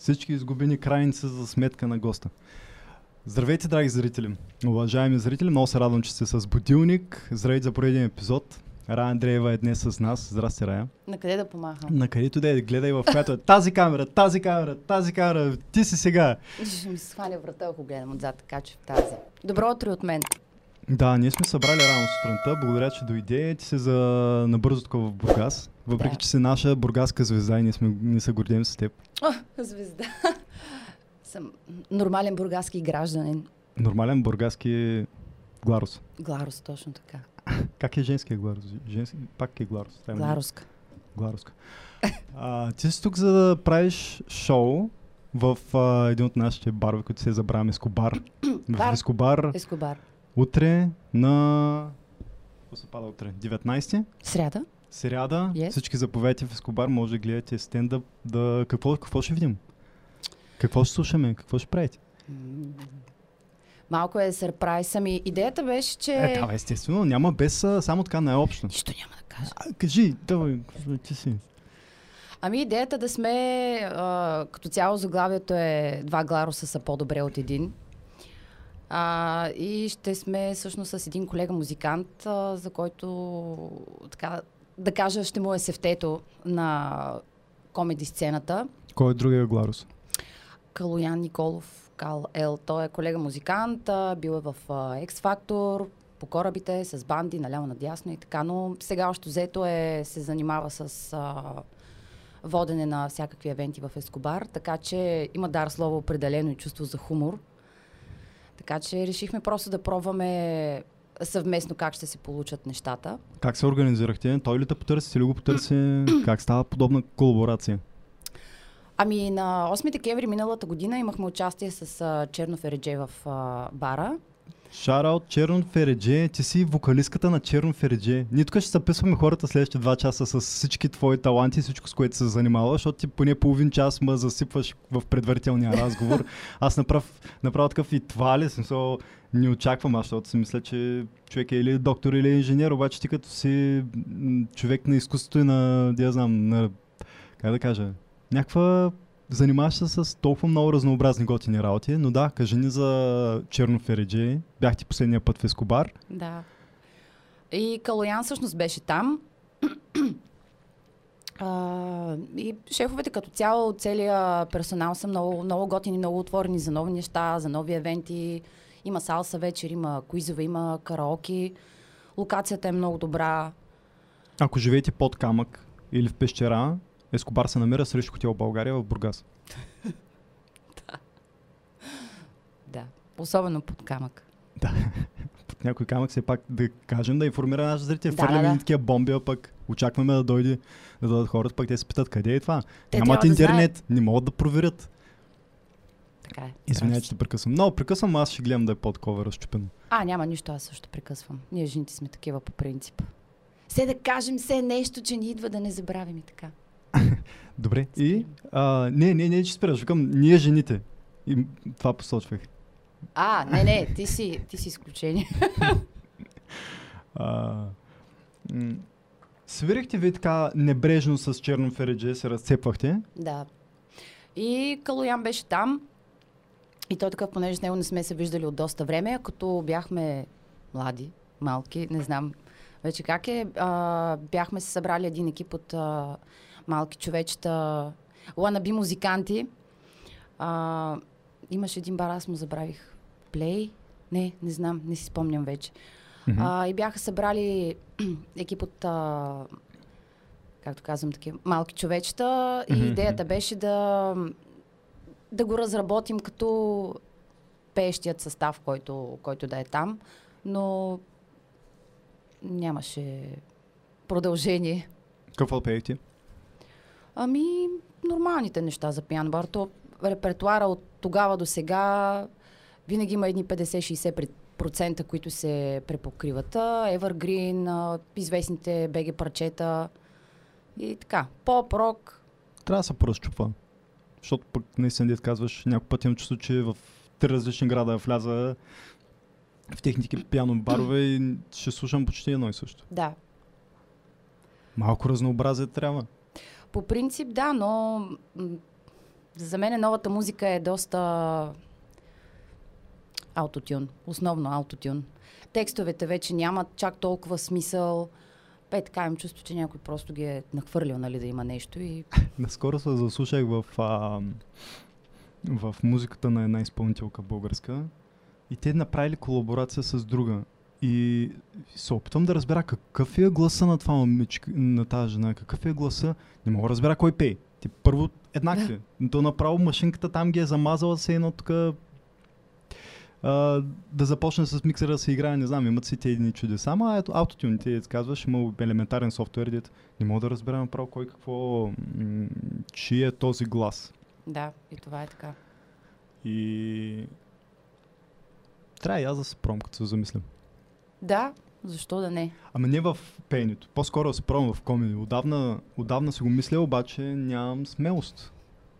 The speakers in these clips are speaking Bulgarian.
Всички изгубени крайници за сметка на госта. Здравейте, драги зрители! Уважаеми зрители, много се радвам, че сте с будилник. Здравейте за пореден епизод. Рая Андреева е днес с нас. Здрасти, Рая. На къде да помахам? На където да е, гледай в която е тази камера, тази камера, тази камера, ти си сега. Ще ми се сваля врата, ако гледам отзад, така че в тази. Добро утро от мен. Да, ние сме събрали рано сутринта. Благодаря, че дойде. Ти си за набързо такова в Бургас. Въпреки, Да. че си наша бургаска звезда и ние, сме, ние се гордеем с теб. О, звезда. Съм нормален бургаски гражданин. Нормален бургаски гларус. Гларус, точно така. Как е женския гларус? Женски... Пак е гларус. Там е Гларуска. Гларуска. А, ти си тук за да правиш шоу в а, един от нашите барове, които се забравяме Ескобар. в. Ескобар Ескобар. Утре на... Какво се пада утре? 19 Сряда? Сериада. Yes. Всички заповядайте в Ескобар, може да гледате стендъп. Да... Какво, какво ще видим? Какво ще слушаме? Какво ще правите? Малко е сърпрайз. Ами идеята беше, че... Е, да, естествено, няма без само така най-общо. Нищо няма да кажа. А, кажи, давай, ти си. Ами идеята да сме, а, като цяло заглавието е два гларуса са по-добре от един. А, и ще сме всъщност с един колега музикант, а, за който така да кажа ще му е сефтето на комеди сцената. Кой е другия гларус? Калоян Николов, Кал Ел. Той е колега музикант, а, бил е в а, X Factor, по корабите, с банди, наляво надясно и така, но сега още взето е, се занимава с а, водене на всякакви евенти в Ескобар, така че има дар слово определено и чувство за хумор. Така че решихме просто да пробваме съвместно как ще се получат нещата. Как се организирахте? Той ли те потърси, или го потърси? как става подобна колаборация? Ами на 8 декември миналата година имахме участие с а, Черно Фередже в а, бара. Шараут Черно Фередже, ти си вокалистката на Черно Фередже. Ние тук ще записваме хората следващите два часа с всички твои таланти и всичко с което се занимава, защото ти поне половин час ме засипваш в предварителния разговор. Аз направ, направо такъв и това ли, смисъл, не очаквам, аз защото си мисля, че човек е или доктор, или инженер, обаче ти като си човек на изкуството и на, да я знам, на, как да кажа, някаква занимаваш се с толкова много разнообразни готини работи, но да, кажи ни за Черно Фередже. Бях ти последния път в Ескобар. Да. И Калоян всъщност беше там. А, и шефовете като цяло, целият персонал са много, много готини, много отворени за нови неща, за нови евенти. Има салса вечер, има куизове, има караоки. Локацията е много добра. Ако живеете под камък или в пещера, Ескобар се намира срещу хотел България в Бургас. Да. Особено под камък. Под някой камък все пак да кажем, да информира нашите зрители. Да, Фърляме да, да. такива бомби, а пък очакваме да дойде да дойдат хората, пък те се питат къде е това. Те Нямат трябва да интернет, не могат да проверят. Така е. Извинявай, че те прекъсвам. Много прекъсвам, аз ще гледам да е под такова разчупено. А, няма нищо, аз също прекъсвам. Ние жените сме такива по принцип. Все да кажем все нещо, че ни идва да не забравим и така. Добре. И? А, не, не, не, че спираш. Викам, ние жените. И това посочвах. А, не, не, ти си, ти си изключение. А, м, свирихте ви така небрежно с черно фередже, се разцепвахте. Да. И Калоян беше там. И той такъв, понеже с него не сме се виждали от доста време, като бяхме млади, малки, не знам вече как е, а, бяхме се събрали един екип от а, малки човечета, ланаби музиканти. А, имаше един бар, аз му забравих. Плей? Не, не знам, не си спомням вече. Мгм. А, и бяха събрали екип от, а, както казвам, такива малки човечета. И Мгм, идеята беше да, да го разработим като пеещият състав, който, който да е там. Но нямаше продължение. Какво пеете? Ами, нормалните неща за пиан бар. То репертуара от тогава до сега винаги има едни 50-60%, които се препокриват. Evergreen, известните БГ парчета и така. Поп, рок. Трябва да се поразчупва. Защото пък наистина дет казваш, някой път имам чувство, че в три различни града вляза в техните пиано барове и ще слушам почти едно и също. Да. Малко разнообразие трябва. По принцип, да, но За мен новата музика е доста аутотюн, основно аутотюн. Текстовете вече нямат чак толкова смисъл. Пе, така имам чувство, че някой просто ги е нахвърлил, нали, да има нещо и... Наскоро се заслушах в, а, в музиката на една изпълнителка българска и те направили колаборация с друга. И се опитвам да разбера какъв е гласа на това момичка, на тази жена, какъв е гласа. Не мога да разбера кой пее. Ти първо еднакви. Да. То направо машинката там ги е замазала се едно тук да започне с миксера да се играе, не знам, имат си те едни чудеса, ама ето аутотюн, ти казваш, има елементарен софтуер, дет не мога да разбера направо кой какво, м- чи е този глас. Да, и това е така. И трябва и аз да се пром, като се замислям. Да, защо да не? Ама не в пейнито. По-скоро да се пробвам в комеди. Отдавна, отдавна си го мисля, обаче нямам смелост.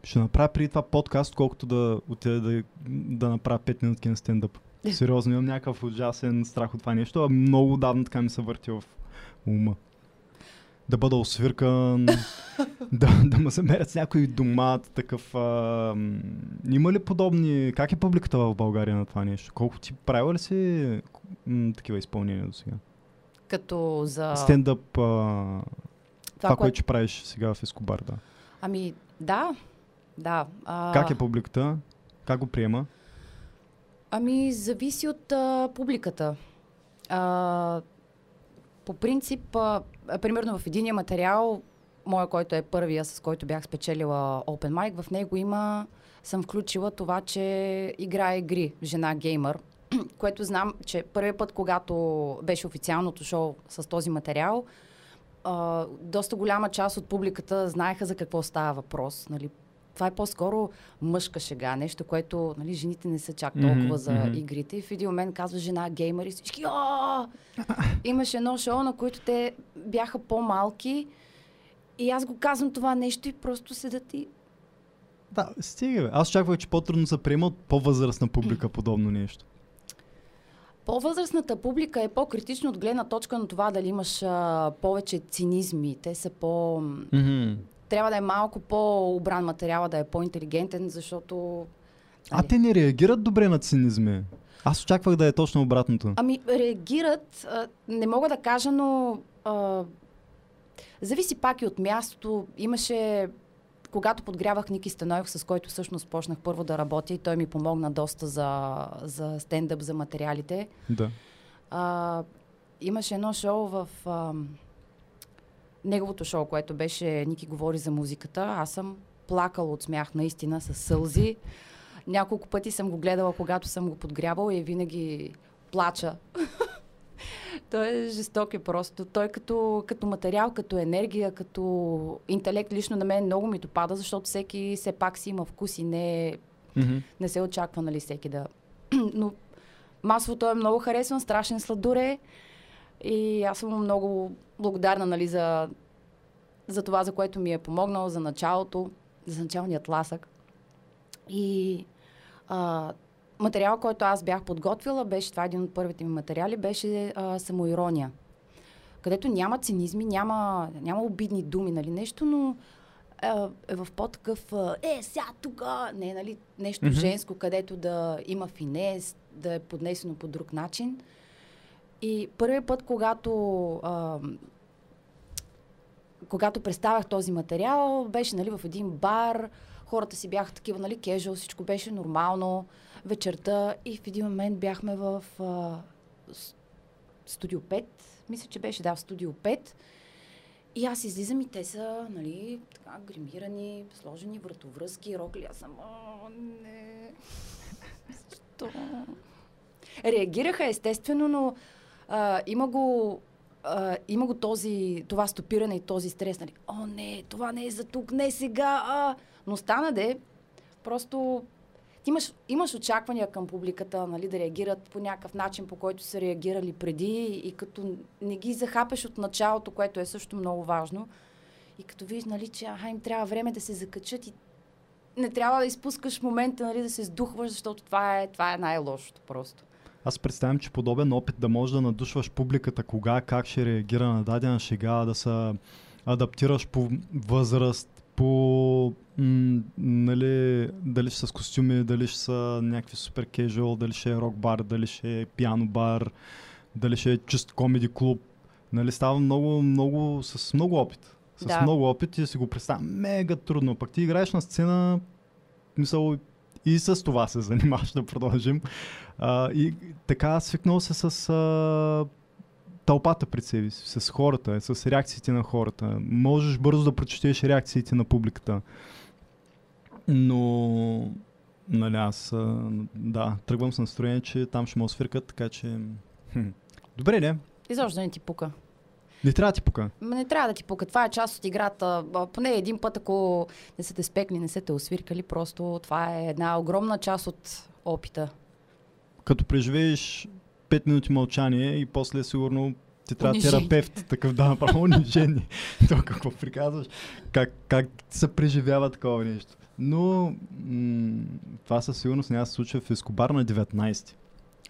Ще направя преди това подкаст, колкото да отида да, да направя 5 минутки на стендъп. Сериозно, имам някакъв ужасен страх от това нещо, а много давно така ми се върти в ума. Да бъда освиркан, да, да ме замерят с някой домат, такъв. А, има ли подобни... Как е публиката в България на това нещо? Колко ти правила ли си м, такива изпълнения до сега? Като за... Стендъп, а, това, това кое... което правиш сега в Ескобар, да. Ами, да, да. А... Как е публиката? Как го приема? Ами, зависи от а, публиката. А, по принцип, а, примерно в единия материал, моя, който е първия, с който бях спечелила Open Mic, в него има, съм включила това, че играе игри, жена геймър, което знам, че първият път, когато беше официалното шоу с този материал, а, доста голяма част от публиката знаеха за какво става въпрос. Нали? Това е по-скоро мъжка шега, нещо, което нали, жените не са чак толкова mm-hmm, за mm-hmm. игрите. И в един момент казва жена геймър и всички О! Имаше едно шоу, на които те бяха по-малки и аз го казвам това нещо и просто седат и да, стига, бе. Аз очаквах, че по-трудно се приема от по-възрастна публика подобно нещо. По-възрастната публика е по-критична от гледна точка на това дали имаш а, повече цинизми. Те са по... Mm-hmm трябва да е малко по-обран материала, да е по-интелигентен, защото... А нали? те не реагират добре на цинизми. Аз очаквах да е точно обратното. Ами, реагират, а, не мога да кажа, но а, зависи пак и от мястото. Имаше, когато подгрявах Ники Станоев, с който всъщност почнах първо да работя и той ми помогна доста за, за стендъп, за материалите. Да. А, имаше едно шоу в... А, неговото шоу, което беше Ники говори за музиката, аз съм плакала от смях наистина с сълзи. Няколко пъти съм го гледала, когато съм го подгрявала и винаги плача. Той е жесток е просто. Той като, като материал, като енергия, като интелект лично на мен много ми допада, защото всеки все пак си има вкус и не, mm-hmm. не се очаква нали, всеки да... Но масово той е много харесван, страшен сладуре. И аз съм много благодарна нали, за, за това, за което ми е помогнал, за началото, за началният ласък. И а, материал, който аз бях подготвила, беше, това е един от първите ми материали, беше а, самоирония. Където няма цинизми, няма, няма обидни думи, нали, нещо, но е в по-такъв, е, сега тук, не, нали, нещо mm-hmm. женско, където да има финес, да е поднесено по друг начин. И първият път, когато, а, когато представях този материал, беше нали, в един бар, хората си бяха такива, нали, кежуал, всичко беше нормално, вечерта и в един момент бяхме в а, студио 5, мисля, че беше, да, в студио 5. И аз излизам и те са, нали, така гримирани, сложени вратовръзки, рокли. Аз съм, не. Защо? Реагираха естествено, но а, има го а, има го този, това стопиране и този стрес, нали? О, не, това не е за тук, не сега, а... Но стана де, просто имаш, имаш очаквания към публиката, нали, да реагират по някакъв начин, по който са реагирали преди и като не ги захапеш от началото, което е също много важно. И като видиш, нали, че аха, им трябва време да се закачат и не трябва да изпускаш момента, нали, да се сдухваш, защото това е, това е най-лошото просто. Аз представям, че подобен опит да можеш да надушваш публиката, кога, как ще реагира на дадена шега, да се адаптираш по възраст, по м- нали, дали ще са с костюми, дали ще са някакви супер кежуал, дали ще е рок бар, дали ще е пиано бар, дали ще е чист комеди клуб. Нали, става много, много, с много опит. С Да. много опит и да си го представя мега трудно. Пък ти играеш на сцена, мисъл, и с това се занимаваш да продължим. А, и така свикнал се с а, тълпата пред себе си, с хората, с реакциите на хората. Можеш бързо да прочетеш реакциите на публиката. Но, нали, аз, да, тръгвам с настроение, че там ще ме освиркат, така че... Хм. Добре, не. Изобщо не ти пука. Не трябва да ти пука. Не трябва да ти пука. Това е част от играта. Поне един път, ако не са те спекли, не са те освиркали, просто това е една огромна част от опита. Като преживееш 5 минути мълчание и после сигурно ти трябва Унижение. терапевт, такъв да, направо унижение. То какво приказваш? Как, как се преживява такова нещо? Но м- това със сигурност няма да се случва в Ескобар на 19.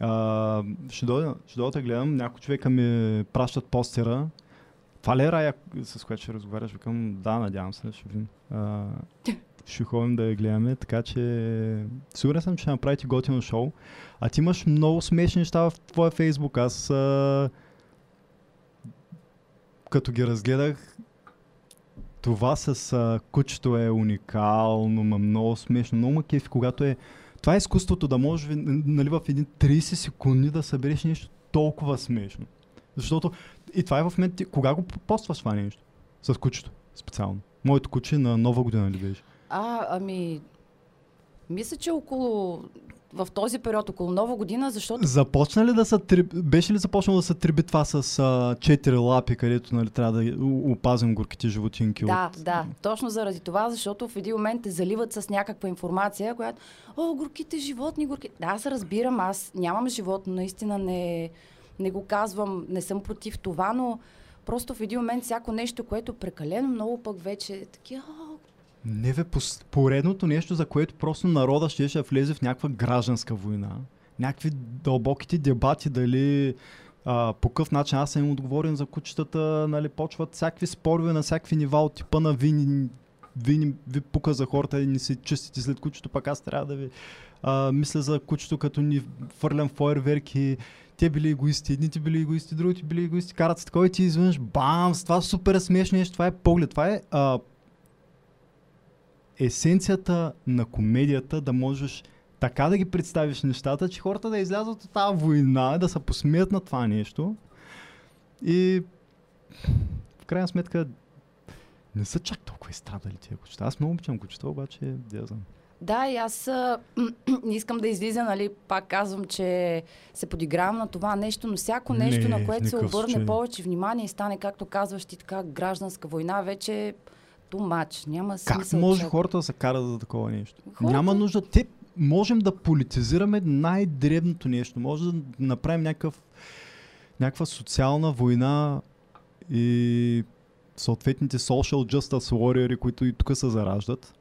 А, ще, дойда, ще дойда да гледам, някои човека ми пращат постера. Това ли е рая, с която ще разговаряш? Викам, да, надявам се, ще видим. Ще ходим да я гледаме, така че сигурен съм, че направите готино шоу. А ти имаш много смешни неща в твоя фейсбук. Аз а, като ги разгледах, това с а, кучето е уникално, ма много смешно, много ма кефи, когато е... Това е изкуството да можеш нали, в един 30 секунди да събереш нещо толкова смешно. Защото и това е в момента, кога го постваш това нещо? С кучето, специално. Моето куче на нова година ли беше? А, ами... Мисля, че около... В този период, около нова година, защото Започна ли да са три... Беше ли започнало да се триби това с а, четири лапи, където нали, трябва да опазим горките животинки Да, от... да, точно заради това, защото в един момент те заливат с някаква информация, която, о, горките животни, горки. Да, аз разбирам, аз нямам животно, наистина не, не го казвам, не съм против това, но просто в един момент всяко нещо, което прекалено много пък вече е такива, Не бе, поредното нещо, за което просто народа ще да влезе в някаква гражданска война. Някакви дълбоките дебати, дали а, по какъв начин аз съм отговорен за кучетата, нали, почват всякакви спорове на всякакви нива от типа на вини, вини ви пука за хората и не се чистите след кучето, пък аз трябва да ви а, мисля за кучето, като ни фърлям фойерверки, те били егоисти, едните били егоисти, другите били егоисти, карат се такова и ти изведнъж бам, с това супер смешно нещо, това е поглед, това е а, есенцията на комедията да можеш така да ги представиш нещата, че хората да излязат от тази война, да се посмеят на това нещо и в крайна сметка не са чак толкова изстрадали тия кучета. Аз много обичам кучета, обаче да знам. Да, и аз не искам да излиза, нали, пак казвам, че се подигравам на това нещо, но всяко Не, нещо, в на което се обърне случай. повече внимание и стане, както казваш ти, така гражданска война, вече much. Няма Как смисъл. може човек. хората да се карат за такова нещо? Хората- Няма нужда. Те можем да политизираме най-дребното нещо. Може да направим някакъв, някаква социална война и съответните social justice warrior, които и тук се зараждат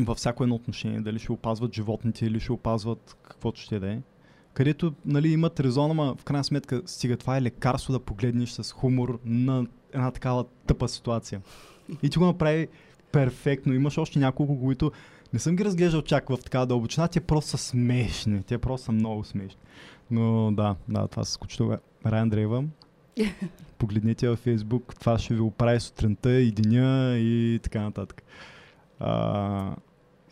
във всяко едно отношение, дали ще опазват животните или ще опазват каквото ще да е. Където нали, имат резон, ама в крайна сметка стига това е лекарство да погледнеш с хумор на една такава тъпа ситуация. И ти го направи перфектно. Имаш още няколко, които не съм ги разглеждал чак в такава дълбочина, те просто са смешни. Те просто са много смешни. Но да, да, това се случва. Райан Дрейва. Погледнете във Фейсбук, това ще ви оправи сутринта и деня и така нататък. А,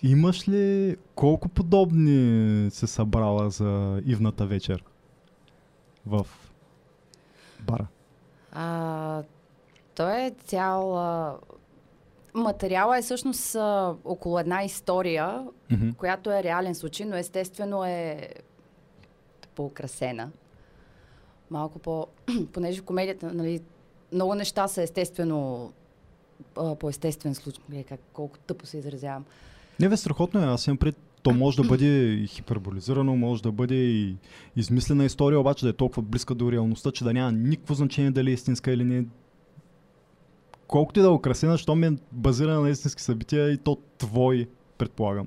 имаш ли колко подобни се събрала за Ивната вечер в бара? А, той е цял... Материала е всъщност около една история, Мгм. която е реален случай, но естествено е по-украсена. Малко по... Понеже в комедията, нали, много неща са естествено а, по естествен случай. Как, колко тъпо се изразявам. Не бе, страхотно е. Аз имам пред то може да бъде хиперболизирано, може да бъде и измислена история, обаче да е толкова близка до реалността, че да няма никакво значение дали е истинска или не. Колкото и да е украсена, що ми е базирана на истински събития и то твой, предполагам.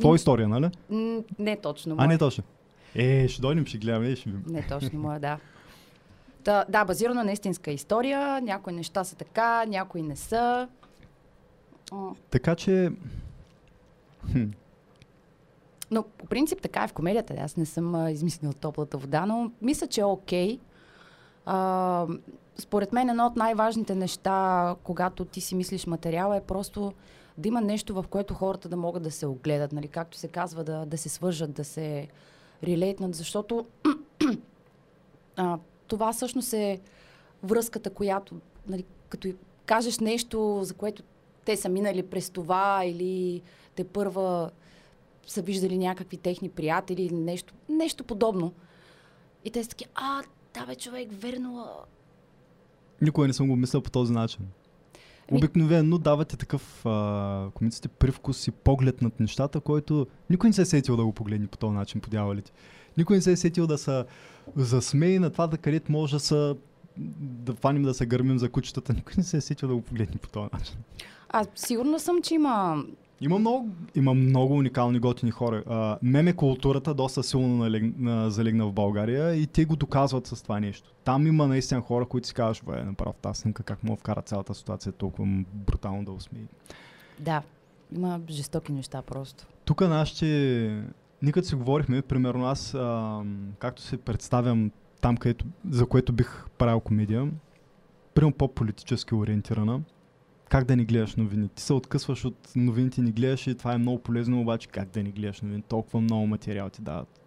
Твоя история, нали? не точно. А, не моя. точно. Е, ще дойдем, ще гледаме и ще видим. Не точно моя, да. Та, да, базирано на истинска история. Някои неща са така, някои не са. Така че... Хм. Но по принцип така е в комедията. Аз не съм а, измислила топлата вода, но мисля, че е окей. А, според мен едно от най-важните неща, когато ти си мислиш материала, е просто да има нещо, в което хората да могат да се огледат, нали? както се казва, да, да се свържат, да се релейтнат, защото а, това всъщност е връзката, която, нали, като кажеш нещо, за което те са минали през това или те първа са виждали някакви техни приятели или нещо, нещо подобно. И те са таки, а, да бе, човек, верно. Никога не съм го мислил по този начин. Еми- Обикновено давате такъв а, комиците привкус и поглед над нещата, който никой не се е сетил да го погледне по този начин, по дяволите. Никой не се е сетил да се засмее на това, да където може да са да фаним да се гърмим за кучетата. Никой не се е сетил да го погледне по този начин. Аз сигурна съм, че има... Има много, има много уникални готини хора. А, меме културата доста силно налег, на, залегна в България и те го доказват с това нещо. Там има наистина хора, които си казваш, бе, направо тази снимка, как мога вкара цялата ситуация толкова брутално да усмее. Да, има жестоки неща просто. Тук нашите... Никъде си говорихме, примерно аз, а, както се представям там, където, за което бих правил комедия, примерно по-политически ориентирана, как да не гледаш новини. Ти се откъсваш от новините, не гледаш и това е много полезно, обаче как да не гледаш новини. Толкова много материал ти дават.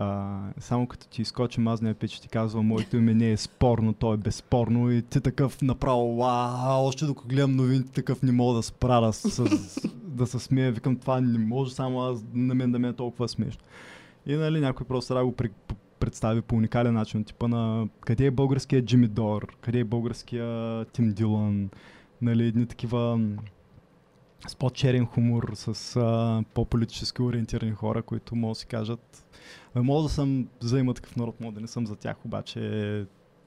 А, само като ти изкочи мазния пич ти казва, моето име не е спорно, то е безспорно и ти такъв направо, вау, още докато гледам новините, такъв не мога да спра да, с, да се смея. Викам, това не може само аз, на мен да ми е толкова смешно. И нали, някой просто да го при, представи по уникален начин, типа на къде е българския Джимми Дор, къде е българския Тим Дилан, нали, едни такива с по-черен хумор, с а, по-политически ориентирани хора, които могат да си кажат мога да съм за има такъв народ, мога да не съм за тях, обаче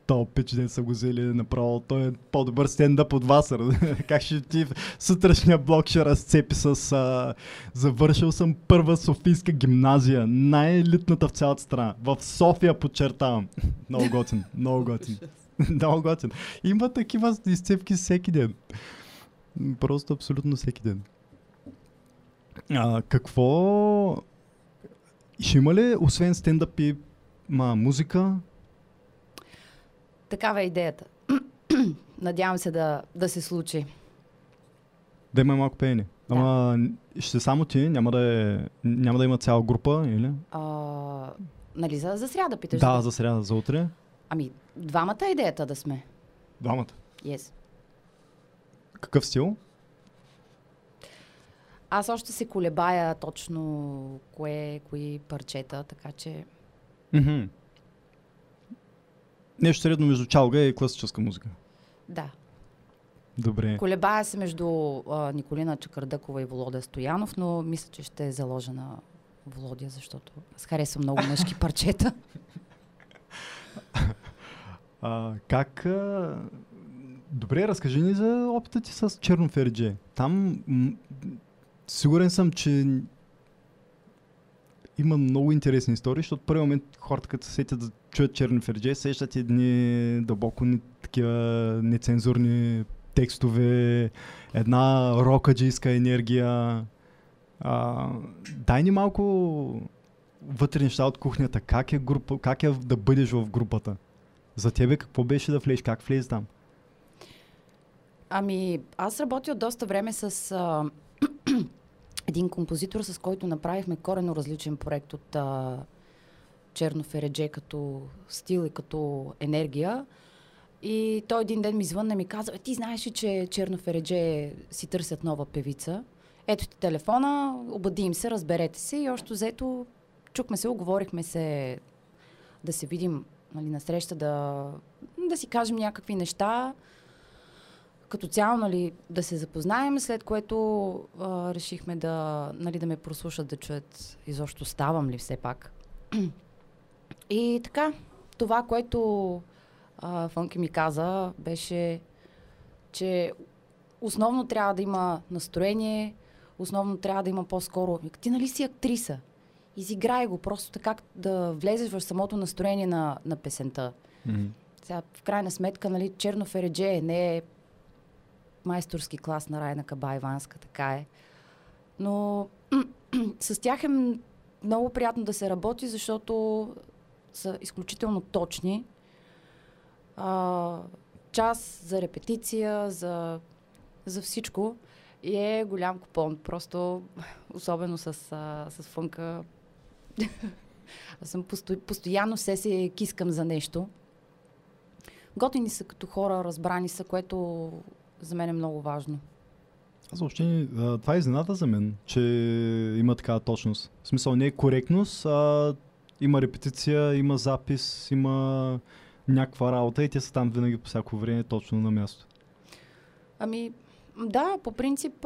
то пич ден са го взели направо, той е по-добър стендъп от вас. как ще ти в сутрешния блок ще разцепи с а, завършил съм първа Софийска гимназия, най-елитната в цялата страна. В София подчертавам. много готин, много готин. много готин. Има такива изцепки всеки ден. Просто абсолютно всеки ден. А, какво ще има ли, освен стендъп и ма, музика? Такава е идеята. Надявам се да, да се случи. Да има малко пеене. Да. Ама ще само ти, няма да, е, няма да има цяла група, или? А, нали за, за сряда питаш? Да, за сряда, за утре. Ами, двамата е идеята да сме. Двамата. Yes. Какъв стил? Аз още се колебая точно кое, кои парчета, така че... Мгм. Нещо средно между чалга и класическа музика. Да. Добре. Колебая се между а, Николина Чакърдъкова и Володя Стоянов, но мисля, че ще заложа на Володя, защото аз харесвам много мъжки парчета. А, как... А... Добре, разкажи ни за опита ти с Черно Феридже. Там м- сигурен съм, че има много интересни истории, защото първи момент хората, като се сетят да чуят Черно Феридже, сещат едни дълбоко не, такива нецензурни текстове, една рокаджийска енергия. А, дай ни малко вътре неща от кухнята. Как е, група, как е да бъдеш в групата? За тебе какво беше да влезеш? Как влезе там? Ами, аз работя от доста време с а, един композитор, с който направихме корено различен проект от а, Черно Фередже като стил и като енергия. И той един ден ми звънна и ми каза, «Е, ти знаеш ли, че Черно Фередже си търсят нова певица? Ето ти телефона, обади им се, разберете се и още взето чухме се, оговорихме се да се видим нали, на среща, да, да си кажем някакви неща като цяло, нали, да се запознаем, след което а, решихме да, нали, да ме прослушат, да чуят изобщо ставам ли все пак. И така, това, което а, Фънки ми каза, беше, че основно трябва да има настроение, основно трябва да има по-скоро. Ти нали си актриса? Изиграй го, просто така да влезеш в самото настроение на, на песента. Mm-hmm. Сега, в крайна сметка, нали, Черно Фередже не е майсторски клас на Райна Кабайванска, така е. Но с тях е много приятно да се работи, защото са изключително точни. А, час за репетиция, за, за всичко. И е голям купон. Просто, особено с, а, с фънка, аз съм посто, постоянно се се кискам за нещо. Готини са като хора, разбрани са, което за мен е много важно. Аз въобще, това е изненада за мен, че има такава точност. В смисъл не е коректност, а има репетиция, има запис, има някаква работа и те са там винаги по всяко време точно на място. Ами, да, по принцип,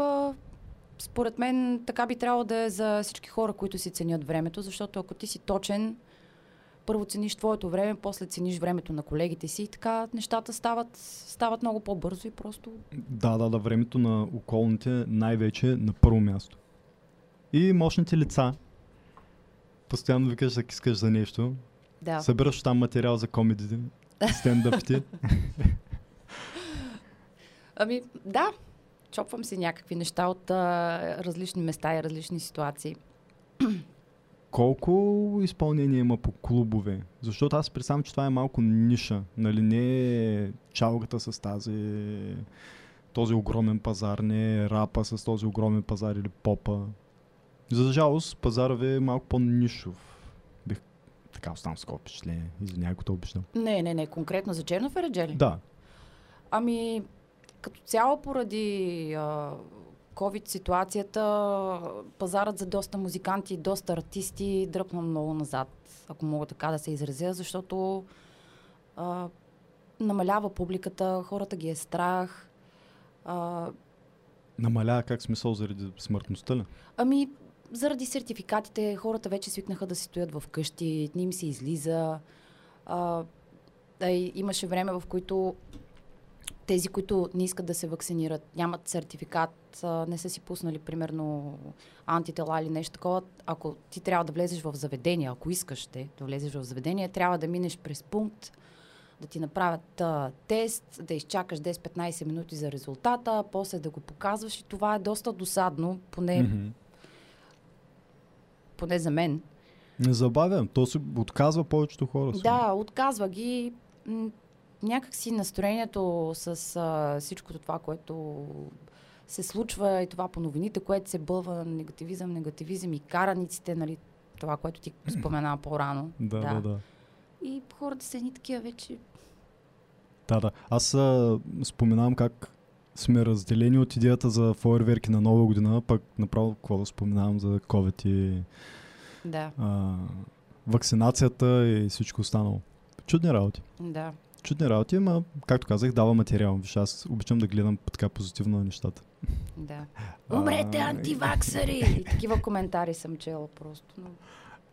според мен така би трябвало да е за всички хора, които си ценят времето, защото ако ти си точен, първо цениш твоето време, после цениш времето на колегите си и така нещата стават, стават много по-бързо и просто... Да, да, да, времето на околните най-вече на първо място. И мощните лица. Постоянно викаш да искаш за нещо. Да. Събираш там материал за комедите, стендъпите. ами, да. Чопвам си някакви неща от а, различни места и различни ситуации. Колко изпълнение има по клубове? Защото аз представям, че това е малко ниша. Нали? Не е чалгата с тази този огромен пазар, не е рапа с този огромен пазар или попа. За жалост, пазарът ви е малко по-нишов. Бих така оставам с впечатление. Извинявай, ако те обичам. Не, не, не. Конкретно за Черно Фереджели? Да. Ами, като цяло поради а, COVID ситуацията, пазарът за доста музиканти, доста артисти дръпна много назад, ако мога така да се изразя, защото а, намалява публиката, хората ги е страх. А, Намалява как смисъл заради смъртността ли? Ами, заради сертификатите, хората вече свикнаха да си стоят в къщи, не им се излиза. А, а имаше време, в които тези, които не искат да се вакцинират, нямат сертификат, не са си пуснали примерно антитела или нещо такова, ако ти трябва да влезеш в заведение, ако искаш те да влезеш в заведение, трябва да минеш през пункт, да ти направят а, тест, да изчакаш 10-15 минути за резултата, после да го показваш и това е доста досадно, поне, mm-hmm. поне за мен. Не забавя, то се отказва повечето хора. Да, отказва ги някакси настроението с а, всичкото това, което се случва и това по новините, което се бълва негативизъм, негативизъм и караниците, нали, това, което ти спомена по-рано. Да, да, да. И хората са едни такива вече. Да, да. Аз а, споменавам как сме разделени от идеята за фойерверки на нова година, пък направо какво да споменавам за COVID и да. а, вакцинацията и всичко останало. Чудни работи. Да чудни работи, ама, както казах, дава материал. Виж, аз обичам да гледам така позитивно на нещата. Да. Умрете, антиваксари! И такива коментари съм чела просто. Но...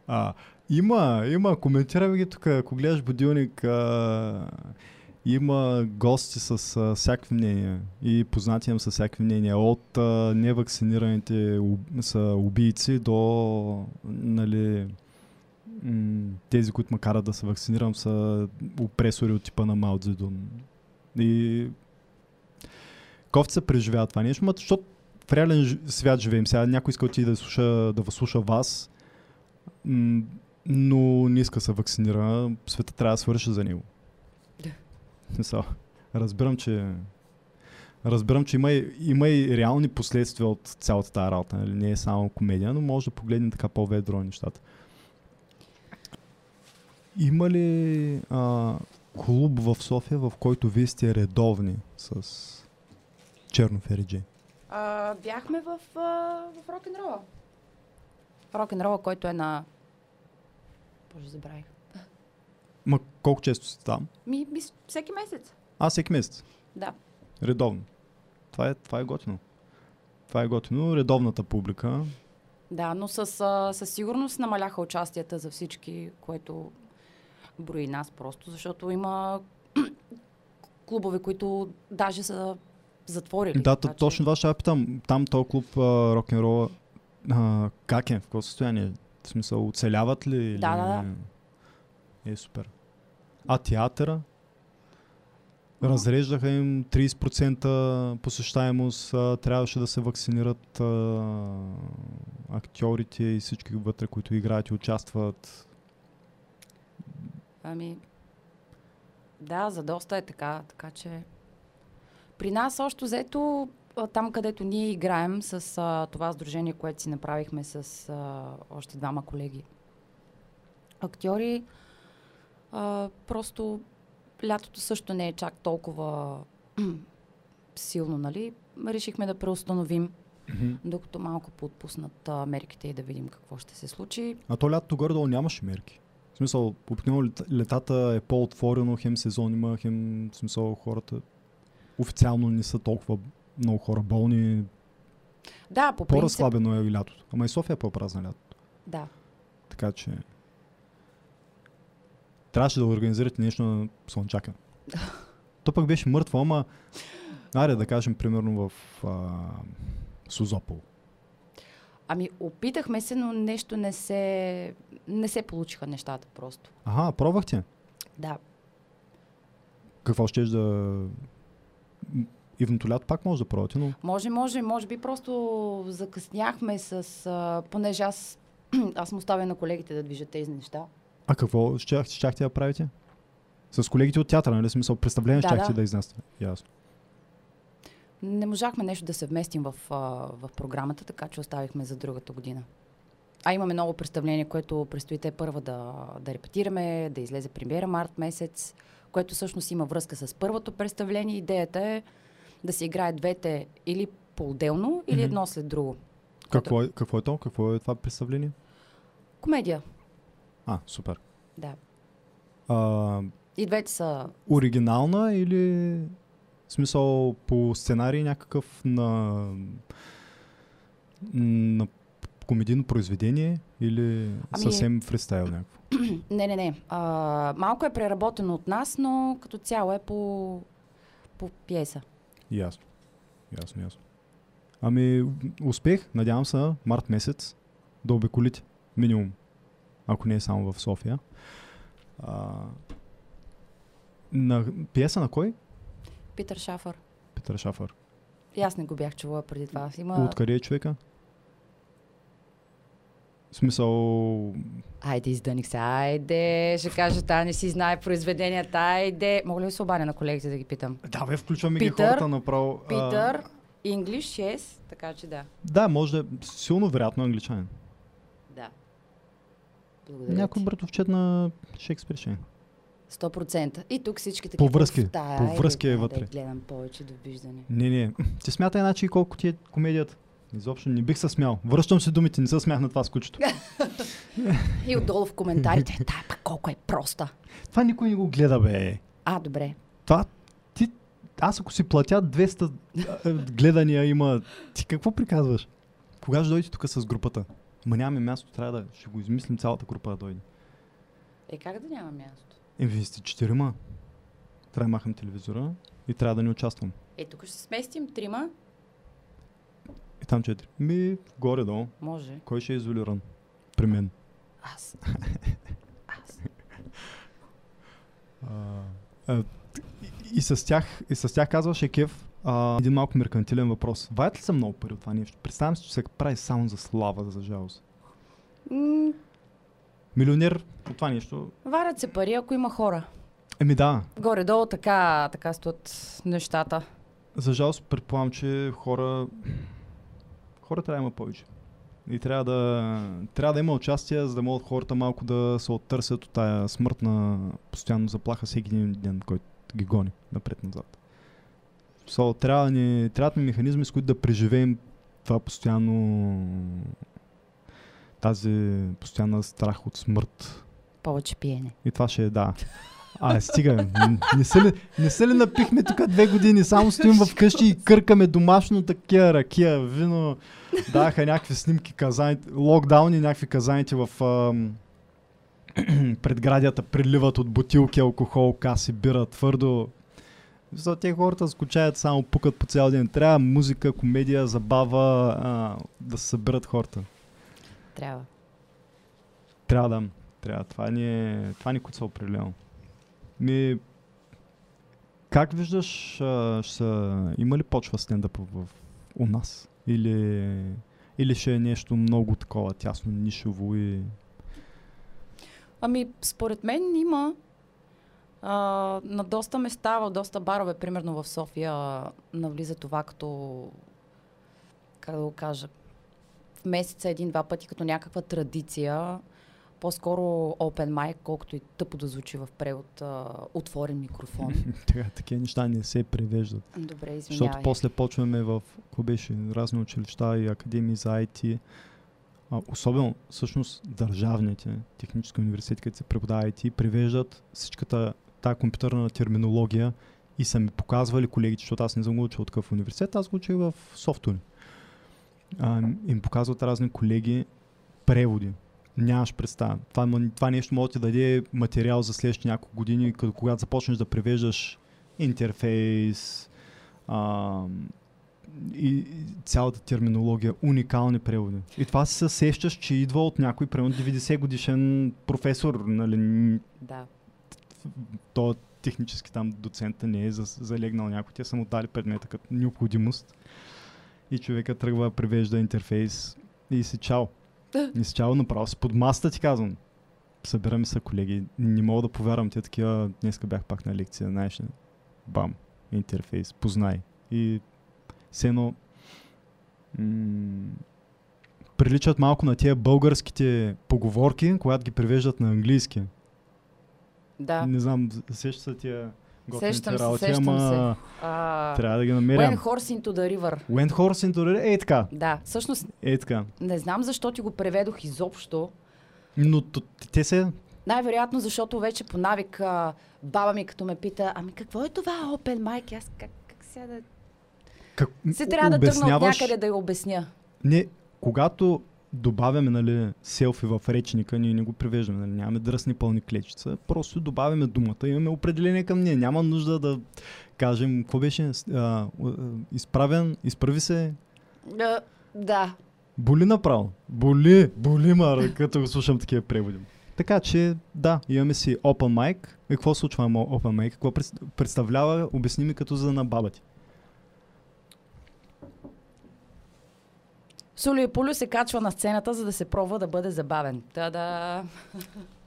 А, има, има, коментираме ги тук, ако гледаш будилник, а, има гости с а, всякакви мнения и познати им с всякакви мнения. От а, невакцинираните уб, са убийци до нали, тези, които ме карат да се вакцинирам, са опресори от типа на Мао Цзедун. И кофти се преживява това нещо, защото в реален свят живеем. Сега някой иска ти да, слуша, да слуша вас, но не иска да се вакцинира. Света трябва да свърши за него. Да. Разбирам, че Разбирам, че има и, има и реални последствия от цялата тази работа. Нали? Не е само комедия, но може да погледнем така по-ведро нещата. Има ли а, клуб в София, в който вие сте редовни с Черно Фериджи? А, бяхме в, а, в рок-н-рола. Рок-н-рола, който е на... Боже, забравих. Ма колко често сте там? Ми, ми, всеки месец. А, всеки месец? Да. Редовно. Това е, това е готино. Това е готино. Редовната публика. Да, но със, със сигурност намаляха участията за всички, което брои нас просто, защото има клубове, които даже са затворили. Да, така, точно това ще я питам. Там този клуб рок-н-рол как е? В какво състояние? В смисъл, оцеляват ли? Да, да, да. Е, супер. А театъра? Разреждаха им 30% посещаемост, трябваше да се вакцинират а, актьорите и всички вътре, които играят и участват. Ами, да, за доста е така, така че... При нас още взето, там където ние играем с а, това сдружение, което си направихме с а, още двама колеги актьори, а, просто лятото също не е чак толкова силно, нали? Решихме да преустановим, докато малко поотпуснат а, мерките и да видим какво ще се случи. А то лятото горе-долу нямаше мерки. Смисъл, обикновено лет- летата е по-отворено, хем сезон има, хем в смисъл хората официално не са толкова много хора болни. Да, по принцип, По-разслабено е лятото. Ама и София е по-празна лято. да. Така че... Трябваше да организирате нещо на Слънчака. То пък беше мъртво, ама... Аре да кажем, примерно в а, Сузопол. Ами, опитахме се, но нещо не се, не се получиха нещата просто. Ага, пробвахте. Да. Какво щеш да... Ивното лято пак може да пробвате, но... Може, може, може би просто закъсняхме с... А, понеже аз, аз му оставя на колегите да движат тези неща. А какво щях, щяхте да правите? С колегите от театъра, нали? Смисъл, представление Да, щяхте да. да изнасяте. Ясно. Не можахме нещо да се вместим в, в програмата, така че оставихме за другата година. А имаме ново представление, което предстои те първа да, да репетираме, да излезе премиера март месец, което всъщност има връзка с първото представление. Идеята е да се играе двете или по-отделно, или Мгм. едно след друго. Какво е, какво е то? Какво е това представление? Комедия, А, супер. да. А, И двете са оригинална или в смисъл по сценарий някакъв на, на комедийно произведение или Ами- съвсем фристайл някакво? Не, не, не. А, малко е преработено от нас, но като цяло е по, по пиеса. Ясно. Ясно, ясно. Ами, успех, надявам се, март месец да обиколите. Минимум. Ако не е само в София. А, на пиеса на кой? Питър Шафър. Питър Шафър. И аз не го бях чувала преди това. Има... А... Откъде е човека? В смисъл... Айде, издъних се. Айде, ще кажа, та не си знае произведенията. Айде. Мога ли да се обадя на колегите да ги питам? Да, бе, включваме ги Питър, хората направо. а, Питър, English, yes, така че да. Да, може да е силно вероятно англичанин. Да. Благодаря Някой братовчет на Шекспир ще е. 100%. И тук всички такива. По връзки, тая, по връзки е вътре. гледам повече довиждане. Не, не. Ти смятай значи колко ти е комедията. Изобщо не бих се смял. Връщам се думите, не се смях на това с кучето. И отдолу в коментарите. Тая пък колко е проста. Това никой не го гледа, бе. А, добре. Това ти... Аз ако си платя 200 а, гледания има... Ти какво приказваш? Кога ще дойдете тук с групата? Ма нямаме място, трябва да... Ще го измислим цялата група да дойде. Е, как да няма място? Е, вие сте четирима. Трябва да махам телевизора и трябва да не участвам. Е, тук ще се сместим трима. И там четири. Ми, горе-долу. Може. Кой ще е изолиран? При мен. Аз. Аз. А, а, и, и, с тях, и с тях казваше Кев а, един малко меркантилен въпрос. Ваят ли са много пари от това нещо? Представям си, че се прави само за слава, за жалост. М, Милионер от това нещо. варят се пари, ако има хора. Еми да, Горе-долу така, така стоят нещата. за жалост предполагам, че хора... Хора трябва да има повече. И трябва да, трябва да има участие, за да могат хората малко да се оттърсят от тая смъртна постоянно заплаха всеки един ден, който ги гони напред-назад. So, трябва да ни, трябват ни механизми, с които да преживеем това постоянно тази постоянна страх от смърт. Повече пиене. И това ще е да. А, стига. Не се ли, не се ли напихме тук две години? Само стоим вкъщи и къркаме домашно такива ракия, вино. Даха някакви снимки, казаните, локдауни, някакви казаните в ам, предградията приливат от бутилки, алкохол, каси, бира, твърдо. За те хората скучаят, само пукат по цял ден. Трябва музика, комедия, забава, а, да се съберат хората. Трябва. Трябва да. Трябва. Това ни е, това ни куца определено. Ми... Как виждаш, а, ще са, има ли почва стендъп в, у нас? Или, или ще е нещо много такова тясно, нишово и... Ами, според мен има а, на доста места, в доста барове, примерно в София, навлиза това като, как да го кажа, в месеца един-два пъти като някаква традиция. По-скоро open mic, колкото и тъпо да звучи в превод, а, отворен микрофон. Така, такива неща не се превеждат. Добре, Защото извинявай. после почваме в, какво беше, разни училища и академии за IT. А, особено, всъщност, държавните технически университети, където се преподава IT, превеждат всичката тази компютърна терминология и са ми показвали колегите, защото аз не съм го учил от такъв университет, аз го учих в софтуер. А, им показват разни колеги преводи. Нямаш представа. Това, това нещо може да ти даде материал за следващите няколко години, като когато започнеш да превеждаш интерфейс, а, и, цялата терминология, уникални преводи. И това се сещаш, че идва от някой, примерно 90 годишен професор, нали, Да. то технически там доцента не е за- залегнал някой, те са му дали предмета като необходимост. И човека тръгва да превежда интерфейс и си чао. И си чао направо си под маста ти казвам. Събираме се колеги. Не мога да повярвам, те такива, днеска бях пак на лекция, знаеш ли. Бам, интерфейс, познай. И все едно м- приличат малко на тия българските поговорки, когато ги превеждат на английски. Да. Не знам, сеща се тия Сещам се, работи, сещам ама А, трябва да ги When намерям. horse into the river. Went horse into the... Е така, Да, всъщност е така. не знам защо ти го преведох изобщо. Но те се... Най-вероятно, защото вече по навик а, баба ми като ме пита, ами какво е това open mic? Аз как, как сега да... Как, Се трябва да тръгна от някъде да я обясня. Не, когато добавяме нали, селфи в речника, ние не го превеждаме, нали, нямаме дръсни пълни клечица, просто добавяме думата, имаме определение към нея, няма нужда да кажем, какво беше, а, изправен, изправи се, А, да. боли направо, боли, боли ма, като го слушам такива преводи. Така че, да, имаме си Open Mic. И какво се случва Open Mic? Какво пред- представлява, обясни ми като за на баба ти. Сулио Пулю се качва на сцената, за да се пробва да бъде забавен. Та-да!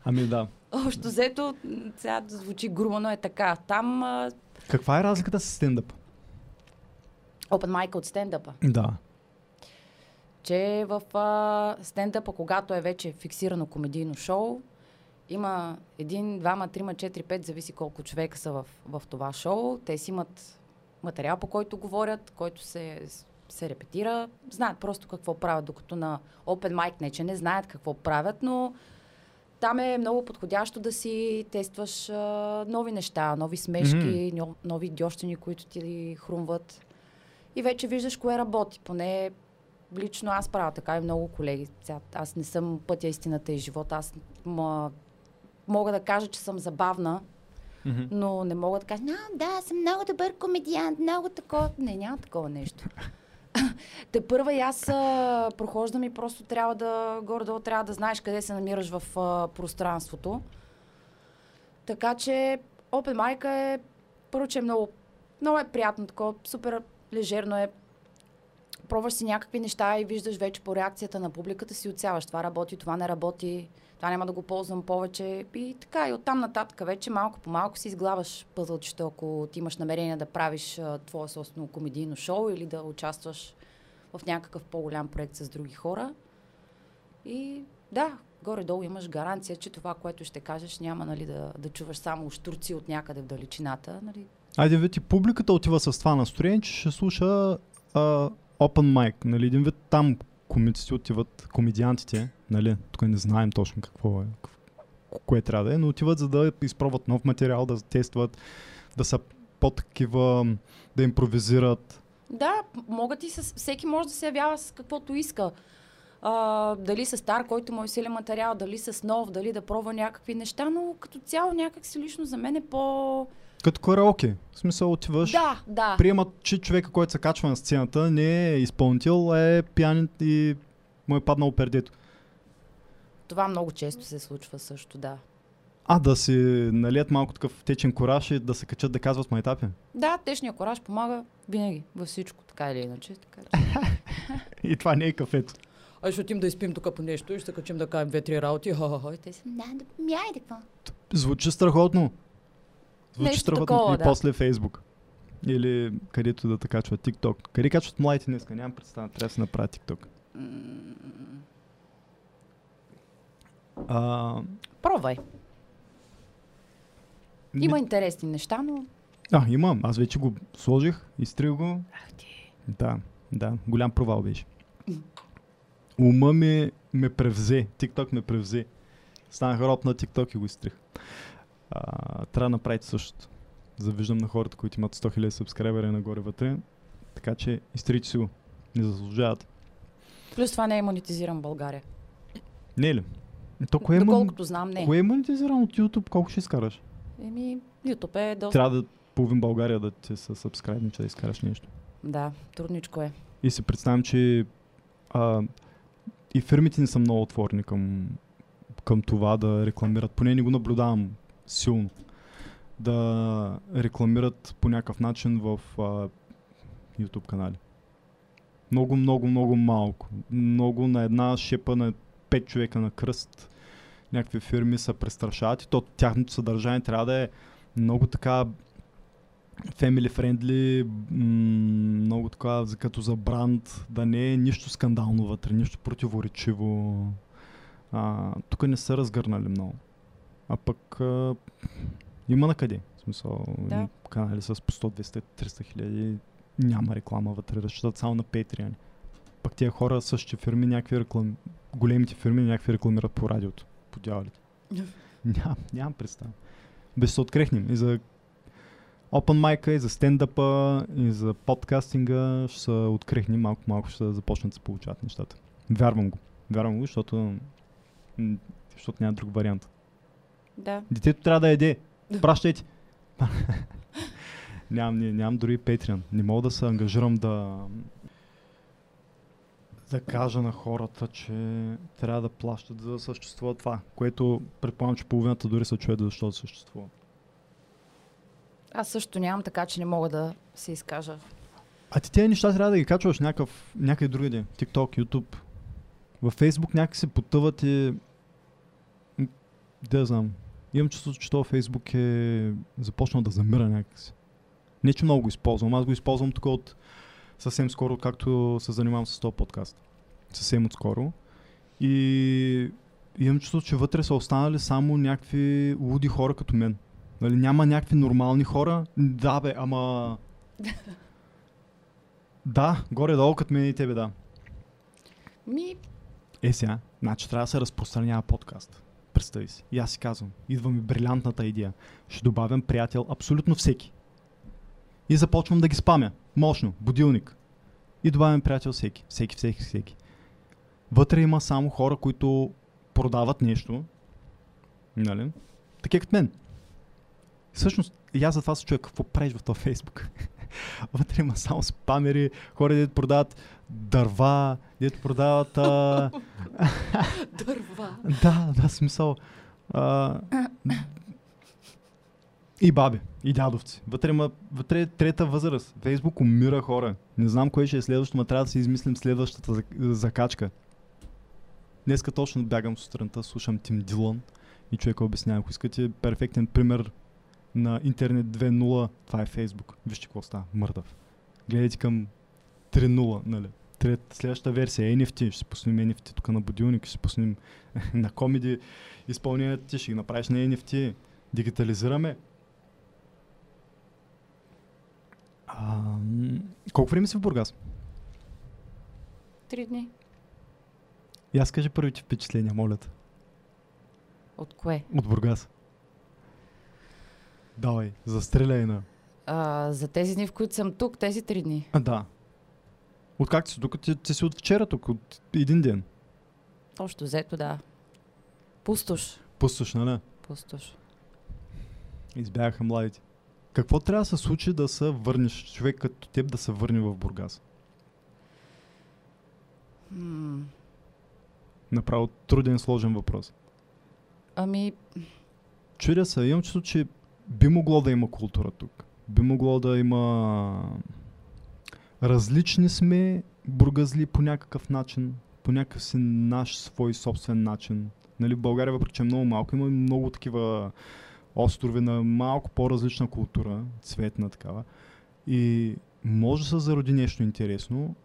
Ами да. Общо взето, сега звучи грубо, но е така. Там а, Каква е разликата с стендъп? open mic от стендъпа. Да. че в а, стендъпа, когато е вече фиксирано комедийно шоу, има един, двама, трима, четири, пет, зависи колко човека са в, в това шоу. Те си имат материал, по който говорят, който се, се репетира. Знаят просто какво правят, докато на Open Mic не, че не знаят какво правят, но там е много подходящо да си тестваш а, нови неща, нови смешки, mm-hmm. нови идиощини, които ти хрумват. И вече виждаш кое работи. Поне лично аз правя така и много колеги. Аз не съм пътя истината и живота. Аз ма, мога да кажа, че съм забавна, Mm-hmm. но не мога да кажа, да, съм много добър комедиант, много такова. Не, няма такова нещо. Те първа и аз а, прохождам и просто трябва да, горе-долу трябва да знаеш къде се намираш в а, пространството. Така че Open Mic е, първо, че е много, много е приятно, такова, супер лежерно е. Пробваш си някакви неща и виждаш вече по реакцията на публиката си отсяваш. Това работи, това не работи, това няма да го ползвам повече. И така, и оттам нататък вече малко по малко си изглаваш пъзълчето, ако ти имаш намерение да правиш а, твое собствено комедийно шоу или да участваш в някакъв по-голям проект с други хора. И да, горе-долу имаш гаранция, че това, което ще кажеш, няма нали, да, да чуваш само штурци от някъде в далечината. Нали. Айде вид и публиката отива с това настроение, че ще слуша а, Open Mic. Нали? Един вид там комиците отиват, комедиантите, нали? тук не знаем точно какво е, кое трябва да е, но отиват за да изпробват нов материал, да тестват, да са по-такива, да импровизират. Да, могат и с... Всеки може да се явява с каквото иска. А, дали с стар, който му е силен материал, дали с нов, дали да пробва някакви неща, но като цяло някак си лично за мен е по... Като караоке. В смисъл отиваш, Да, да. приемат, че човека, който се качва на сцената, не е изпълнител, а е пиян и му е паднал пердето. Това много често се случва също, да. А, да си налият малко такъв течен кораж и да се качат да казват майтапи. Да, течния кораж помага винаги, във всичко, така или иначе. Така. И това не е кафето. А ще отим да изпим тук по нещо и ще се качим да кажем две-три работи. Хо-хо-хо. И те си, да, да, ми айде, какво? Звучи страхотно. Звучи Нещо страхотно. такова, и да. после Фейсбук. Или където да качват TikTok. Къде качват младите днеска? Нямам представа. Трябва да се направя TikTok. А, Пробвай. не- Има интересни неща, но... А, имам. Аз вече го сложих, изтрих го. Ах ти. Да, да. Голям провал беше. Ума ми ме превзе. TikTok ме превзе. Станах роб на TikTok и го изтрих. А, трябва да направите същото. Завиждам на хората, които имат 100 000 субскрайбера нагоре вътре. Така че изтрите си го. Не заслужават. Плюс това не е монетизиран в България. Не е ли? То кое, е. Доколкото знам, не. кое е монетизирано от YouTube? Колко ще изкараш? Еми, YouTube е доста... Трябва да половин България да ти се сабскрайбне, че да изкараш нещо. Да, трудничко е. И си представям, че а, и фирмите не са много отворени към, към това да рекламират. Поне не го наблюдавам силно. Да рекламират по някакъв начин в а, YouTube канали. Много, много, много малко. Много на една шепа на пет човека на кръст. Някакви фирми се престрашават и то тяхното съдържание трябва да е много така family friendly, много така като за бранд, да не е нищо скандално вътре, нищо противоречиво. А, тук не са разгърнали много. А пък а, има на къде. В смисъл, Да. канали с по 100, 200, 300 хиляди няма реклама вътре, разчитат само на Patreon. Пък тия хора, същите фирми, някакви реклам... големите фирми някакви рекламират по радиото, по дяволите. Ням, нямам представа. Без се открехнем. И за Open mic и за стендъпа, и за подкастинга ще се открехнем малко-малко, ще започнат да се получават нещата. Вярвам го. Вярвам го, защото, защото няма друг вариант. Да. Детето трябва да яде. Пращайте. нямам, не- нямам дори Patreon. Не мога да се ангажирам да да кажа на хората, че трябва да плащат за да съществува това, което предполагам, че половината дори се чуят защо да съществува. Аз също нямам, така че не мога да се изкажа. А ти тези неща трябва да ги качваш някакъв, някъде другаде. TikTok, YouTube. Във Facebook някак се потъват и... Да знам. Имам чувството, че това Facebook е започнал да замира някакси. Не, че много го използвам. Аз го използвам тук от съвсем скоро, както се занимавам с този подкаст. Съвсем отскоро. И имам чувството, че вътре са останали само някакви луди хора като мен. Нали, няма някакви нормални хора. Да, бе, ама... Да, горе-долу като мен и тебе, да. Ми, Е сега, значи трябва да се разпространява подкаст. Представи си. И аз си казвам, идва ми брилянтната идея. Ще добавям приятел абсолютно всеки. И започвам да ги спамя. Мощно, будилник. И добавям приятел всеки. Всеки, всеки, всеки. Вътре има само хора, които продават нещо. Нали? Такива като мен. Всъщност, и аз затова се чуя какво правиш в този Фейсбук. Вътре има само спамери, хора, дето продават дърва, дето продават... А... дърва. да, да, смисъл. А... И баби, и дядовци. Вътре, има, вътре е трета възраст. Фейсбук умира хора. Не знам кое ще е следващото, но трябва да си измислим следващата зак- закачка. Днеска точно бягам сутринта, слушам Тим Дилан и човека обяснява. Ако искате перфектен пример на интернет 2.0, това е Фейсбук. Вижте какво става. Мъртъв. Гледайте към 3.0, нали? Трет, следващата версия е NFT. Ще си пуснем NFT тук на будилник, ще си пуснем на комеди изпълнението ти, ще ги направиш на NFT. Дигитализираме. А, колко време си в Бургас? Три дни. И аз кажи първите впечатления, моля те. От кое? От Бургас. Давай, застреляй на. А, за тези дни, в които съм тук, тези три дни. А, да. От как си тук? Ти, ти си от вчера тук, от един ден. Общо взето, да. Пустош. Пустош, нали? Пустош. Избягаха младите. Какво трябва да се случи да се върнеш, човек като теб да се върне в Бургас? М, Направо труден, сложен въпрос. Ами, чудя се, имам чувство, че би могло да има култура тук. Би могло да има... Различни сме бургазли по някакъв начин, по някакъв си наш свой собствен начин. Нали, в България, въпреки че е много малко, има много такива острови на малко по-различна култура, цветна такава. И може да се зароди нещо интересно.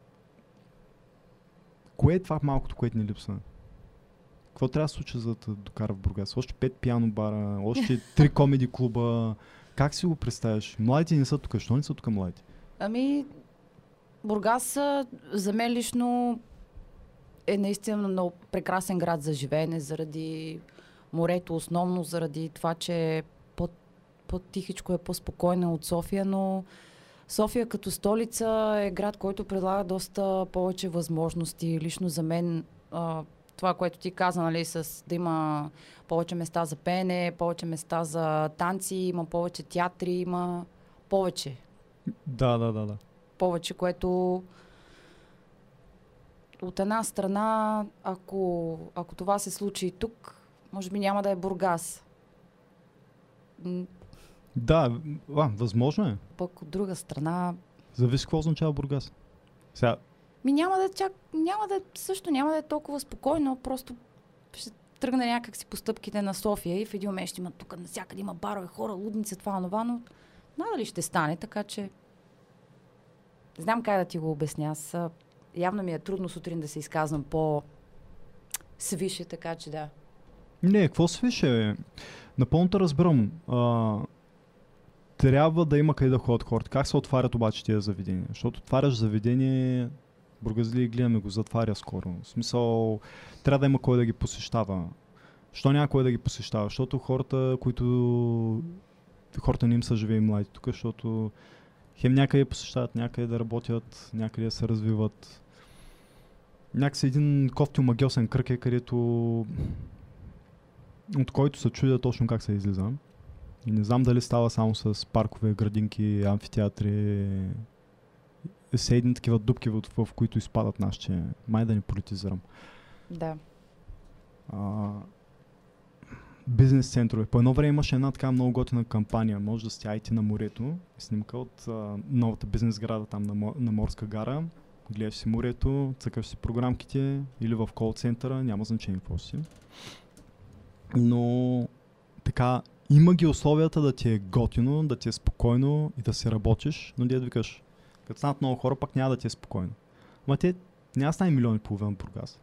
Кое е това малкото, което ни липсва? Какво трябва да случи за да докара в Бургас? Още пет пиано бара, още три комеди клуба. Как си го представяш? Младите не са тук. Защо не са тук младите? Ами, Бургас за мен лично е наистина много прекрасен град за живеене заради морето, основно заради това, че е по-тихичко е по-спокойно от София, но София като столица е град, който предлага доста повече възможности. Лично за мен това, което ти каза, нали, с да има повече места за пене, повече места за танци, има повече театри, има повече. Да, да, да, да. Повече, което от една страна, ако, ако това се случи и тук, може би няма да е Бургас. Да, а, възможно е. Пък от друга страна... Зависи какво означава Бургас. Сега... Ми няма да чак... Няма да... Също няма да е толкова спокойно, просто ще тръгне някак си постъпките на София и в един момент ще има тук навсякъде има барове, хора, лудници, това, това, но надали ще стане, така че знам как да ти го обясня. Аз явно ми е трудно сутрин да се изказвам по свише, така че да. Не, какво свише? Напълно те разбирам. А, трябва да има къде да ходят хората. Как се отварят обаче тези заведения? Защото отваряш заведение, Бургазли гледаме го, затваря скоро. В смисъл, трябва да има кой да ги посещава. Що няма кой да ги посещава? Защото хората, които... Хората не им са живее млади тук, защото хем някъде посещават, някъде да работят, някъде да се развиват. Някакси един кофти магиосен кръг е, където от който се чудя точно как се излиза. И не знам дали става само с паркове, градинки, амфитеатри, са едни такива дупки, в, в които изпадат нашите. Май да не политизирам. Да. А, бизнес центрове. По едно време имаше една така много готина кампания. Може да сте айти на морето. Снимка от а, новата бизнес града там на, на Морска гара. Гледаш си морето, цъкаш си програмките или в кол центъра, няма значение какво си. Но така, има ги условията да ти е готино, да ти е спокойно и да си работиш, но да викаш, като станат много хора, пак няма да ти е спокойно. Ма те няма стане милиони и половина Бургас.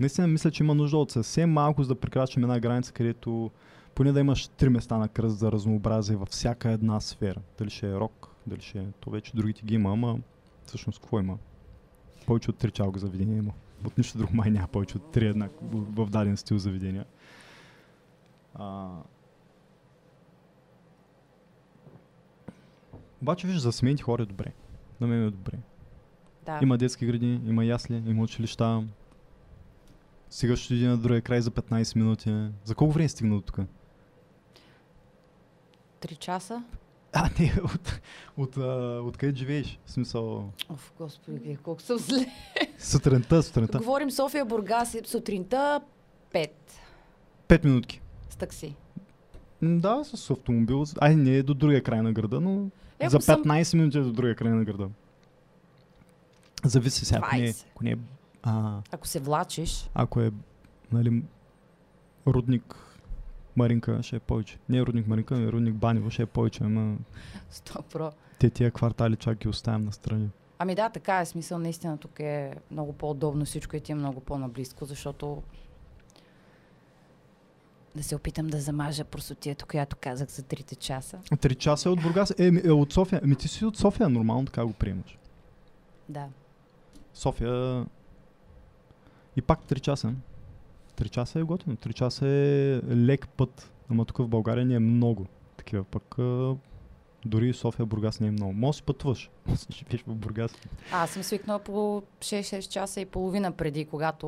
Наистина мисля, че има нужда от съвсем малко, за да прекрачим една граница, където поне да имаш три места на кръст за разнообразие във всяка една сфера. Дали ще е рок, дали ще е... То вече другите ги има, ама всъщност какво има? Повече от три чалга заведения има. От нищо друго май няма повече от три една в даден стил заведения. А... Обаче виж, за семейните хора е добре. На мен е добре. Да. Има детски гради, има ясли, има училища. Сега ще иди на другия край за 15 минути. За колко време стигна до тук? Три часа. А, не, от, от, от, от къде живееш? В смисъл... Оф, господи, колко съм зле. Сутринта, сутринта. Говорим София, Бургас, сутринта, пет. Пет минутки. С такси. Да, с автомобил. Ай, не е до другия край на града, но е, за 15 съм... минути е до другия край на града. Зависи сега, ако не, ако не е... А, ако се влачиш... Ако е, нали, рудник Маринка ще е повече. Не е рудник Маринка, но е рудник Банево ще е повече, ама... Стопро. Те тия квартали чак ги оставям на страни. Ами да, така е смисъл. Наистина тук е много по-удобно всичко и ти е много по-наблизко, защото да се опитам да замажа просотието, която казах за трите часа. Три часа е от Бургас. Е, е от София. Ами ти си от София, нормално така го приемаш. Да. София и пак 3 часа. 3 часа е готино. 3 часа е лек път. Ама тук в България не е много такива. Пък дори София, Бургас не е много. Може пътуваш. Може живееш в Бургас. Аз съм свикнала по 6-6 часа и половина преди, когато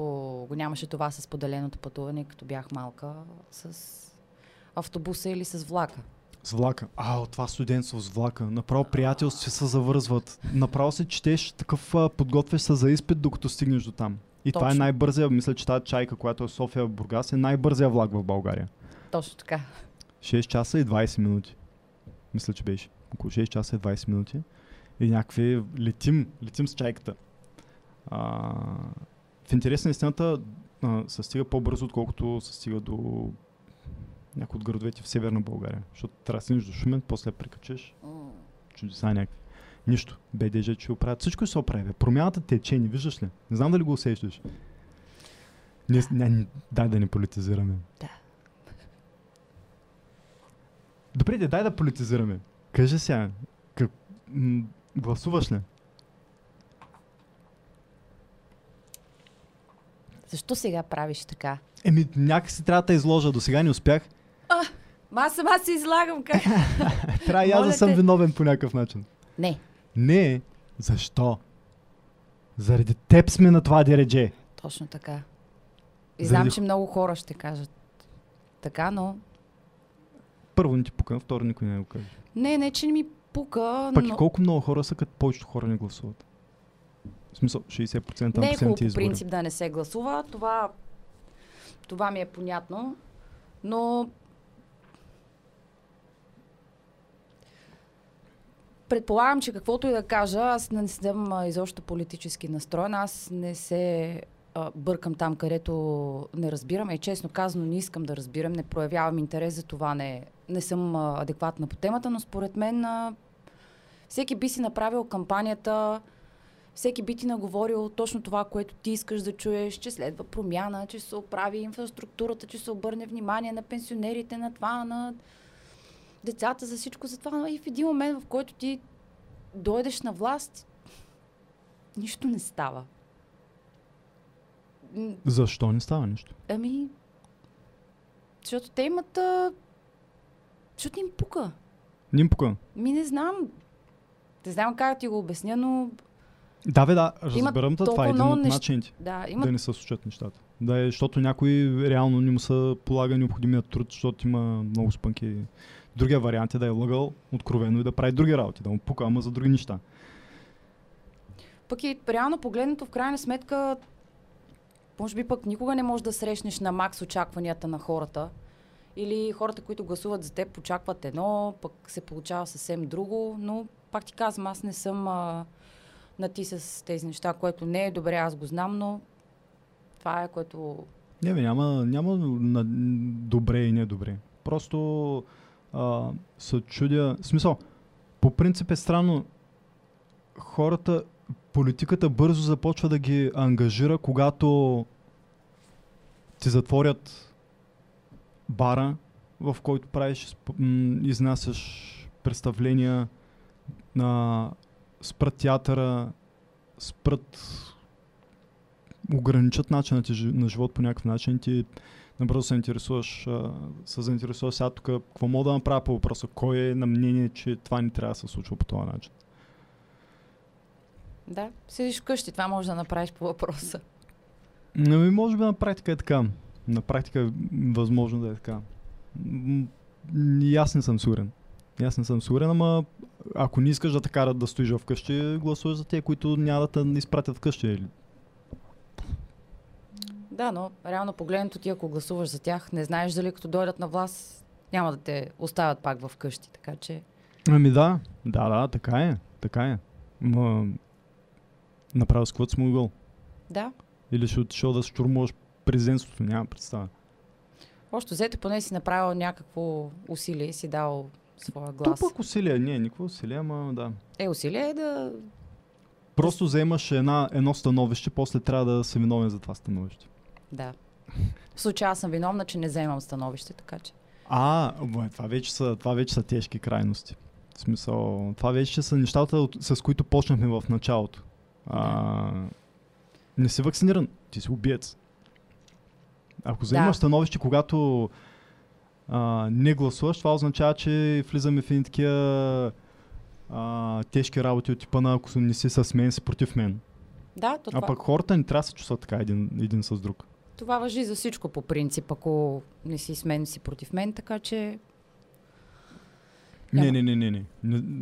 го нямаше това с поделеното пътуване, като бях малка, с автобуса или с влака. С влака. А, това студентство с влака. Направо приятелства се завързват. Направо се четеш такъв, подготвяш се за изпит, докато стигнеш до там. И Точно. това е най-бързия, мисля, че тази чайка, която е София Бургас, е най-бързия влак в България. Точно така. 6 часа и 20 минути. Мисля, че беше. Около 6 часа и 20 минути. И някакви летим, летим с чайката. А, в интерес на истината а, се стига по-бързо, отколкото се стига до някои от градовете в Северна България. Защото трябва да до Шумен, после прекачеш М. чудеса някакви. Нищо. БДЖ, че оправят. Всичко се оправи. бе. Промяната тече, не виждаш ли? Не знам дали го усещаш. Не, не, не, дай да не политизираме. Да. Добре, де, дай да политизираме. Кажи сега, как, м- гласуваш ли? Защо сега правиш така? Еми, някакси трябва да изложа. До сега не успях. Ма аз сама се излагам как. Трябва и аз да съм виновен по някакъв начин. Не, Не, защо? Заради теб сме на това дередже. точно така. И Заради- знам, че много хора ще кажат така, но... Първо не ти пука, второ никой не го каже. Не, не, че не ми пука, Пък и но... колко много хора са, като повечето хора не гласуват. В смисъл, 60% на Не е хубаво по принцип да не се гласува. Това, това ми е понятно. Но предполагам, че каквото и да кажа, аз не съм изобщо политически настроен. Аз не се бъркам там, където не разбирам. И честно казано, не искам да разбирам, не проявявам интерес за това, не, не съм адекватна по темата, но според мен всеки би си направил кампанията, всеки би ти наговорил точно това, което ти искаш да чуеш, че следва промяна, че се оправи инфраструктурата, че се обърне внимание на пенсионерите, на това, на децата, за всичко за това. И в един момент, в който ти дойдеш на власт, нищо не става. Защо не става нищо? Ами, защото те имат... А... Защото им пука. Не им пука. Ми не знам. Не знам как да ти го обясня, но Да, бе, да, разбирам те, това е един от неща. начините да, има да не се случат нещата. Да, е, защото някой реално не му се полага необходимия труд, защото има много спънки. Другия вариант е да е лъгал откровено и да прави други работи, да му пука, ама за други неща. Пък и реално погледнато, в крайна сметка, може би пък никога не можеш да срещнеш на макс очакванията на хората. Или хората, които гласуват за теб, очакват едно, пък се получава съвсем друго. Но пак ти казвам, аз не съм а, на ти с тези неща, което не е добре, аз го знам, но това е което... Не, бе, няма, няма на, добре и недобре. Просто а, се чудя. В смисъл, по принцип е странно. Хората, политиката бързо започва да ги ангажира, когато ти затворят бара, в който правиш, изнасяш представления, на спрат театъра, спрат ограничат начина ти на живот по някакъв начин, ти набързо се интересуваш, а, се заинтересуваш сега тук, какво мога да направя по въпроса, кой е на мнение, че това не трябва да се случва по този начин. Да, седиш вкъщи, това може да направиш по въпроса. Ами, може би на практика е така. На практика е възможно да е така. И аз не съм сигурен. И Аз не съм сигурен, ама ако не искаш да те карат да стоиш вкъщи, гласуваш за те, които няма да те изпратят вкъщи. Или- Да, но реално погледнато ти, ако гласуваш за тях, не знаеш дали като дойдат на власт, няма да те оставят пак в къщи. Така че, Ами да, да, да, така е. Така е. Ма, направо с каквото си могъл. да, Или ще отишъл да штурмуваш президентството, няма представа. Още взето поне си направил някакво усилие си дал своя глас. То пък усилия, не, никакво усилия, ама да. Е, усилие е да... Просто вземаш една, едно становище, после трябва да се виновен за това становище. Да. В случая аз съм виновна, че не вземам становище, така че... А, бе, това, вече са, това вече са тежки крайности. В смисъл, това вече са нещата, с които почнахме в началото. А, не си вакциниран, ти си убиец. Ако вземаш Да. становище, когато а, не гласуваш, това означава, че влизаме в едни такива а, тежки работи от типа на ако не си с мен, си против мен. Да, то А това, пък хората не трябва да се чувстват така един, един с друг. Това въжи за всичко по принцип, ако не си с мен, си против мен, така че... Не, не, не, не, не.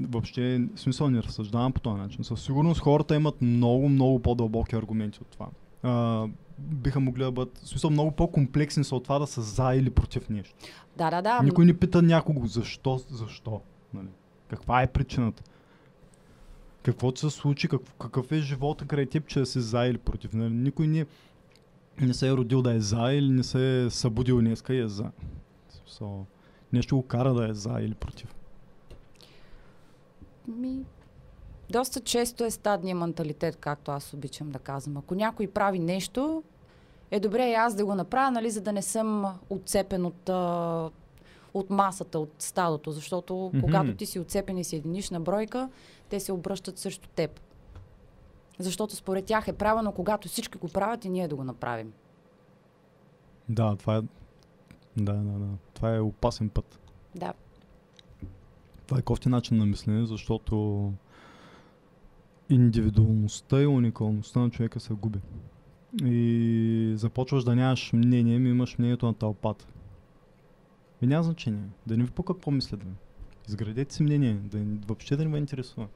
въобще, в смисъл не разсъждавам по този начин. Със сигурност хората имат много, много по-дълбоки аргументи от това. А, биха могли да бъдат, в смисъл много по-комплексни са от това да са за или против нещо. Да, да, да. Никой не пита някого защо, защо. Нали? Каква е причината? Какво се случи, какъв, какъв е живота край теб, че да си за или против. Нали? Никой не, не се е родил да е за или не се е събудил днеска и е за. So, нещо го кара да е за или против. Ми, доста често е стадния менталитет, както аз обичам да казвам. Ако някой прави нещо, е добре и аз да го направя, нали, за да не съм отцепен от, а, от масата, от стадото, защото mm-hmm. когато ти си отцепен и си единична бройка, те се обръщат срещу теб. Защото според тях е правилно, когато всички го правят и ние да го направим. Да, това е. Да, да, да. Това е опасен път. Да. Това е кофти начин на мислене, защото индивидуалността и уникалността на човека се губи. И започваш да нямаш мнение, ми имаш мнението на тълпата. И няма значение. Да не ви по какво мислят. Изградете си мнение, да въобще да не ме интересува.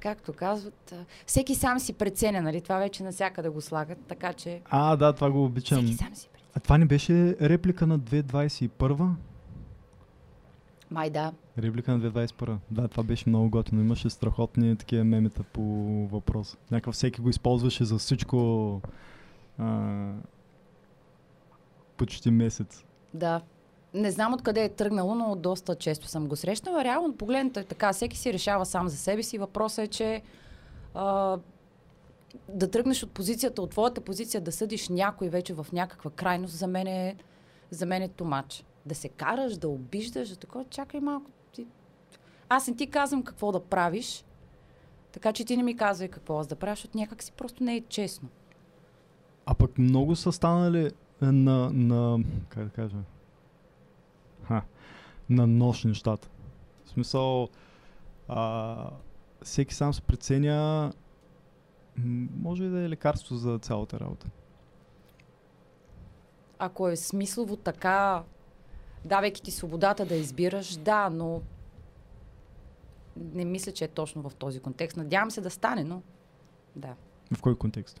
Както казват, всеки сам си преценя, нали? Това вече навсякъде го слагат, така че... А, да, това го обичам. Всеки сам си преценя. А това не беше реплика на 2021? Май да. Реплика на 2021. Да, това беше много готино. Имаше страхотни такива мемета по въпрос. Някакъв всеки го използваше за всичко а, почти месец. Да. Не знам откъде е тръгнало, но доста често съм го срещнала. Реално погледнато е така. Всеки си решава сам за себе си. Въпросът е, че а, да тръгнеш от позицията, от твоята позиция, да съдиш някой вече в някаква крайност, за мен е, за мен е тумач. Да се караш, да обиждаш, да такова, чакай малко. Ти... Аз не ти казвам какво да правиш, така че ти не ми казвай какво аз да правя, защото някак си просто не е честно. А пък много са станали на, на как да кажа, Ха, на нощ нещата. В смисъл, а, всеки сам се преценя, може и да е лекарство за цялата работа. Ако е смислово така, давайки ти свободата да избираш, да, но не мисля, че е точно в този контекст. Надявам се да стане, но да. В кой контекст?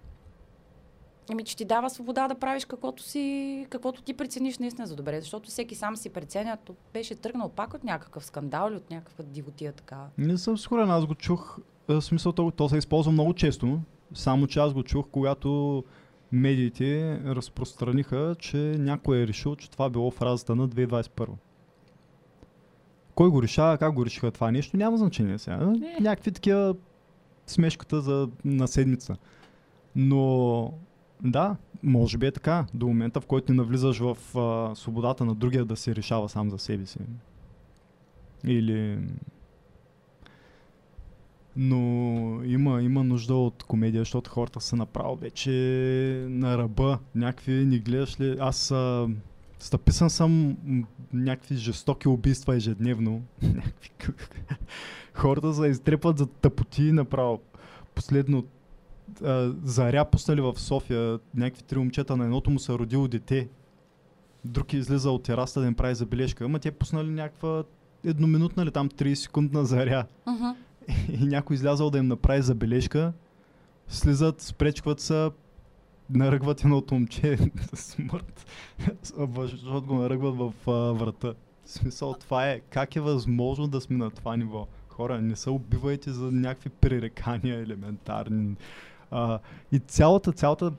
Ами, че ти дава свобода да правиш каквото си, каквото ти прецениш наистина за добре, защото всеки сам си преценя. То беше тръгнал пак от някакъв скандал или от някаква дивотия така. Не съм сигурен, аз го чух. В смисъл, то, то се използва много често, само че аз го чух, когато медиите разпространиха, че някой е решил, че това било фразата на 2021. Кой го решава, как го решиха това нещо, няма значение сега. Не. Някакви такива смешката за, на седмица. Но да, може би е така. До момента, в който не навлизаш в а, свободата на другия да се решава сам за себе си. Или... Но има, има нужда от комедия, защото хората са направо вече на ръба. Някакви ни гледаш ли... Аз а, стъписан съм някакви жестоки убийства ежедневно. хората се изтрепват за тъпоти направо. Последно заря пуснали в София някакви три момчета, на едното му се родило дете. Друг излиза от тераста да им прави забележка. Ама те пуснали някаква едноминутна ли там 30 секундна заря. Uh-huh. И някой излязал да им направи забележка. Слизат, спречкват се, наръгват едното момче смърт, защото го наръгват в а, врата. В смисъл, това е, как е възможно да сме на това ниво? Хора, не се убивайте за някакви пререкания елементарни. А, и цялата, цялата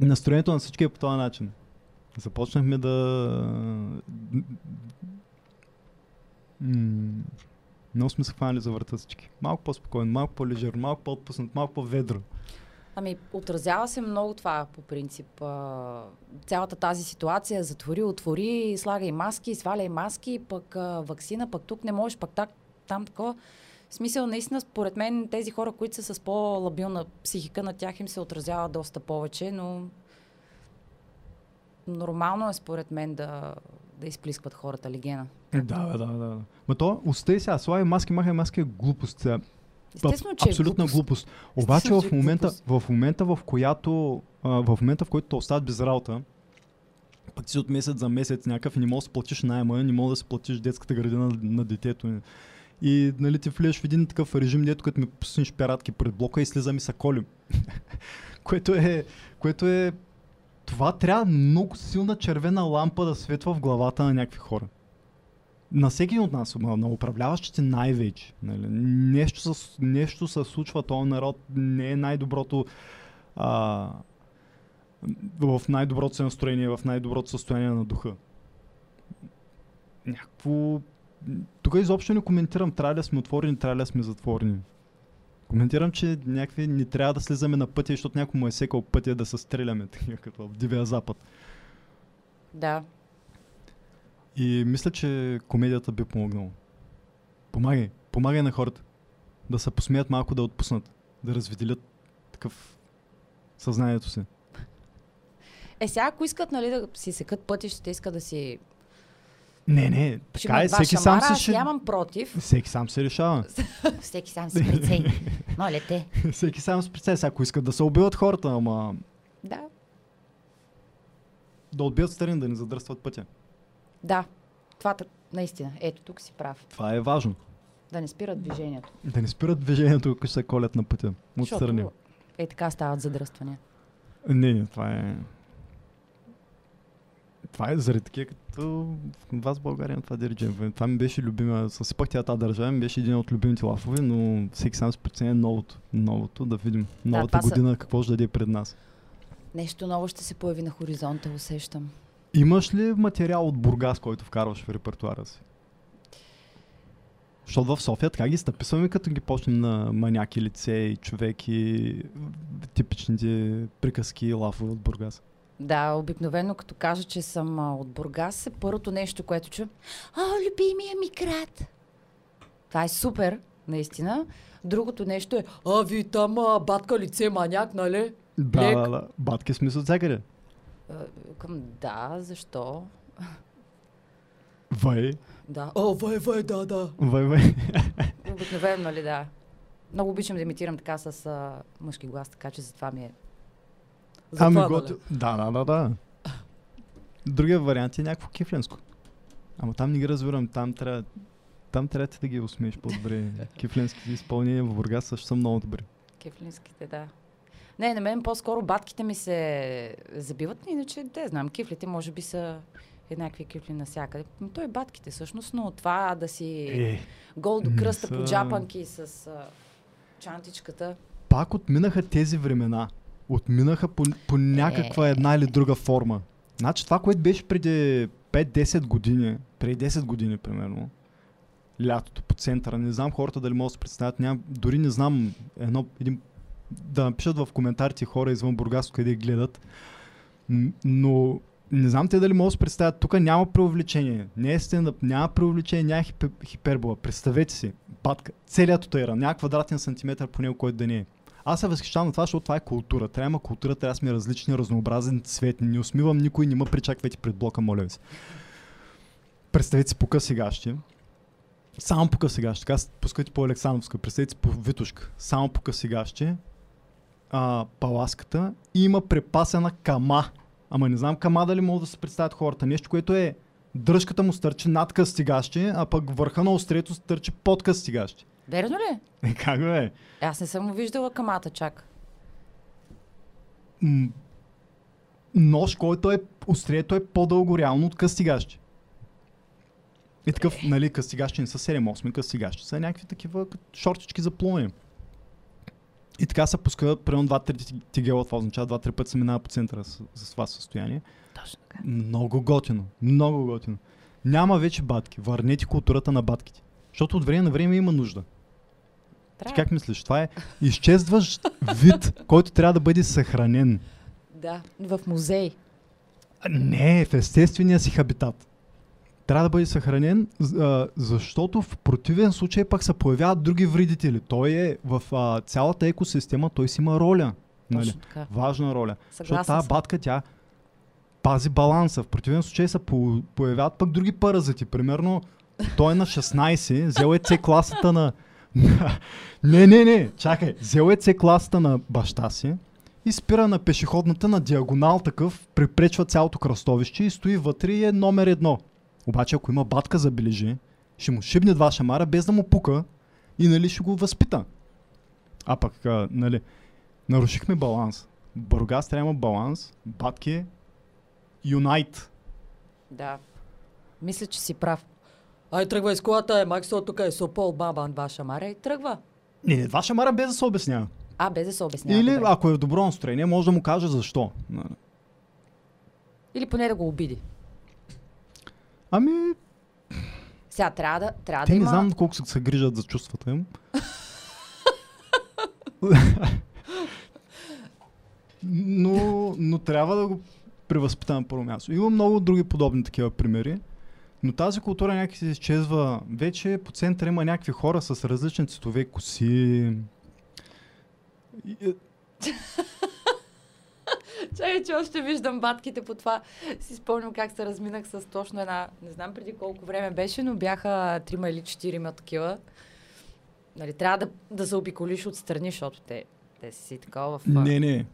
настроението на всички е по този начин. Започнахме да... Много сме се хванали за врата всички. Малко по-спокойно, малко по-лежерно, малко по-отпуснат, малко по-ведро. Ами, отразява се много това по принцип. Цялата тази ситуация, затвори, отвори, слагай маски, сваляй маски, пък а, вакцина, пък тук не можеш, пък так, там такова. В смисъл, наистина, според мен, тези хора, които са с по-лабилна психика, на тях им се отразява доста повече, но нормално е според мен да, да изплискват хората легена. Да, да, да. да. Ма то, устай сега, слагай маски, махай маски е глупост. Естествено, че Абсолютна е глупост. глупост. Обаче в момента, в момента, в която, в момента, в който те остават без работа, пък си от месец за месец някакъв и не можеш да платиш найема, не можеш да си платиш детската градина на, на детето. И нали, ти влезеш в един такъв режим, дето като ми пуснеш пиратки пред блока и слизам и са колим. Което е, което е това трябва много силна червена лампа да светва в главата на някакви хора. На всеки от нас, на управляващите най-вече. Нали? Нещо, с, нещо се случва, този народ не е най-доброто а, в най-доброто си настроение, в най-доброто състояние на духа. Някакво... Тук изобщо не коментирам, трябва ли сме отворени, трябва ли сме затворени. Коментирам, че някакви не трябва да слизаме на пътя, защото някой му е секал пътя да се стреляме, така като в Дивия Запад. Да. И мисля, че комедията би помогнала. Помагай, помагай на хората. Да се посмеят малко, да отпуснат, да разведелят такъв съзнанието си. Е, сега ако искат нали, да си секат пътищата, искат да си Не, не, така е, всеки сам се ще... нямам против. Всеки сам се решава. Всеки сам си прецени. Моля те. всеки сам се преценя. Ако искат да се убиват хората, ама Да. да отбият страни, да не задръстват пътя. Да. Това наистина. Ето тук си прав. Това е важно. Да не спират движението. Да не спират движението, ако се колят на пътя. Отстрани. Е така стават задръствания. Не, не, това е... Това е заради такива като вас в България, това дириджен. Това ми беше любима. Съсипах тя тази държава, ми беше един от любимите лафове, но всеки сам се преценя новото. Новото, да видим. Новата са- година какво ще даде пред нас. Нещо ново ще се появи на хоризонта, усещам. Имаш ли материал от Бургас, който вкарваш в репертуара си? Защото в София така ги стъписваме, като ги почнем на маняки лице и човек и типичните приказки и лафове от Бургас. Да, обикновено като кажа, че съм а, от Бургас, е първото нещо, което чу. О, любимия ми град! Това е супер, наистина. Другото нещо е, а, ви там а, батка лице маняк, нали? Да, Лек. да, да. Батки смисъл от всякъде. Към, да, защо? Вай, Да. О, вай, вай, да, да. вай, вай. Обикновено, нали, да. Много обичам да имитирам така с а, мъжки глас, така че затова ми е... Ами Затова, гото... Да, да, да, да. Другия вариант е някакво кифленско. Ама там не ги разбирам, там трябва... Там трябва ти да ги усмееш по-добре. Кифленските изпълнения в Бургас също са много добри. Кифлинските, да. Не, на мен по-скоро батките ми се забиват, иначе те знам, кифлите може би са еднакви кифли навсякъде. Той е батките всъщност, но това да си Е, гол до не кръста са- по джапанки с а, чантичката. пак отминаха тези времена. Отминаха по, по някаква Е. една или друга форма. Значи това, което беше преди 5-10 години, преди 10 години примерно, лятото по центъра, не знам хората дали могат да се представят, ням, дори не знам едно, един, да напишат в коментарите хора извън Бургас, къде гледат, но не знам те дали могат да се представят, тук няма преувеличение, не е стендъп, няма преувеличение, няма хипер, хипербола. Представете си, батка, целият тотуира, няма квадратен сантиметър по него, който да не е. Аз се възхищавам на това, защото това е култура. Трябва има култура, трябва да сме различни, разнообразен цвет. Не усмивам никой, не ме причаквайте пред блока, моля ви се. Представете си по късигащи. Само по късигащи. Така пускайте по Александровска. Представете си по Витушка. Само по късигащи. А, паласката. И има препасена кама. Ама не знам кама дали могат да се представят хората. Нещо, което е дръжката му стърчи над къстигащи, а пък върха на острието стърчи под къстигащи. Верно ли? Е, как бе? Е, Аз не съм виждала камата чак. м- нож, който е, острието е по-дълго реално от къстигащи. И такъв, нали, къстигащи не са 7-8 къстигащи, са някакви такива шортички за плуване. И така се пуска, примерно 2-3 тигела, това означава 2-3 пъти се минава по центъра с, с това състояние. Точно така. Много готино, много готино. Няма вече батки, върнете културата на батките. Защото от време на време има нужда. Ти Трябва. как мислиш? Това е изчезващ вид, който трябва да бъде съхранен. Да, в музей. Не, в естествения си хабитат. Трябва да бъде съхранен, защото в противен случай пък се появяват други вредители. Той е в а, цялата екосистема, той си има роля. Нали? Важна роля. Защото Съгласна тази съм. батка, тя пази баланса. В противен случай се по- появяват пък други паразити. Примерно, той е на 16, взел е С класата на... не, не, не, чакай. Взел е С класата на баща си и спира на пешеходната на диагонал такъв, припречва цялото кръстовище и стои вътре и е номер едно. Обаче, ако има батка, забележи, ще му шибне два шамара без да му пука и нали ще го възпита. А пък, а, нали, нарушихме баланс. Бургас трябва баланс, батки, юнайт. Да. Мисля, че си прав. Ай, тръгва из колата, е, Максо, тук е Сопол, баба, ваша маре, и тръгва. Не, не, това шамара без да се обяснява. А, без да се обяснява. Или добре. ако е в добро настроение, може да му каже защо. Или поне да го обиди. Ами, Сега трябва да, трябва те да не има... знам колко се, се грижат за чувствата им. но, но трябва да го превъзпитаме на първо място. Има много други подобни такива примери. Но тази култура някакси се изчезва. Вече по центъра има някакви хора с различни цветове коси. Е, Чай, че още виждам батките по това. Си спомням как се разминах с точно една, не знам преди колко време беше, но бяха трима или четирима такива. Нали, трябва да, да се обиколиш отстрани, защото те, те си такова в... Не, не.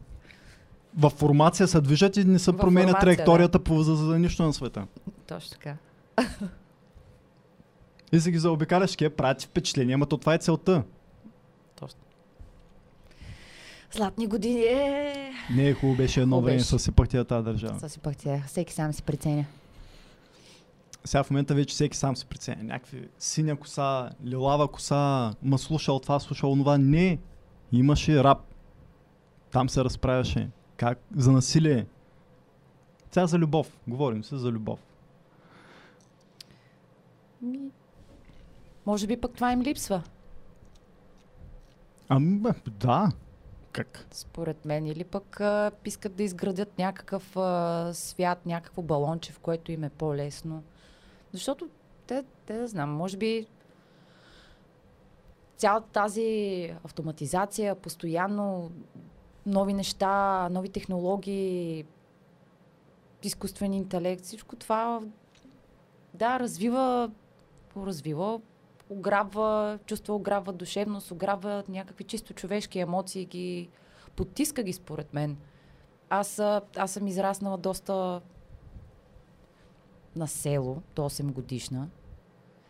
В формация се движат и не се променя траекторията по, за, за нищо на света. Точно така. И се ги заобикаляш, ке правят ти впечатление, ама то това е целта. Точно. Златни години е... Не е хубаво беше едно Хубаво време, съсипах тия тази държава. Са си пък тя, всеки сам си преценя. Сега в момента вече всеки сам се преценя. Някакви синя коса, лилава коса, ма слушал това, слушал това. Не, имаше рап. Там се разправяше. Как? За насилие. Сега за любов. Говорим се за любов. Ми... Може би пък това им липсва, Ами, да. Как? според мен. Или пък а, искат да изградят някакъв а, свят, някакво балонче, в което им е по-лесно. Защото те, те да знам, може би цялата тази автоматизация, постоянно нови неща, нови технологии, изкуствен интелект, всичко това да, развива, развива, ограбва, чувства ограбва душевност, ограбва някакви чисто човешки емоции, ги потиска ги според мен. Аз, аз съм израснала доста на село, до 8 годишна.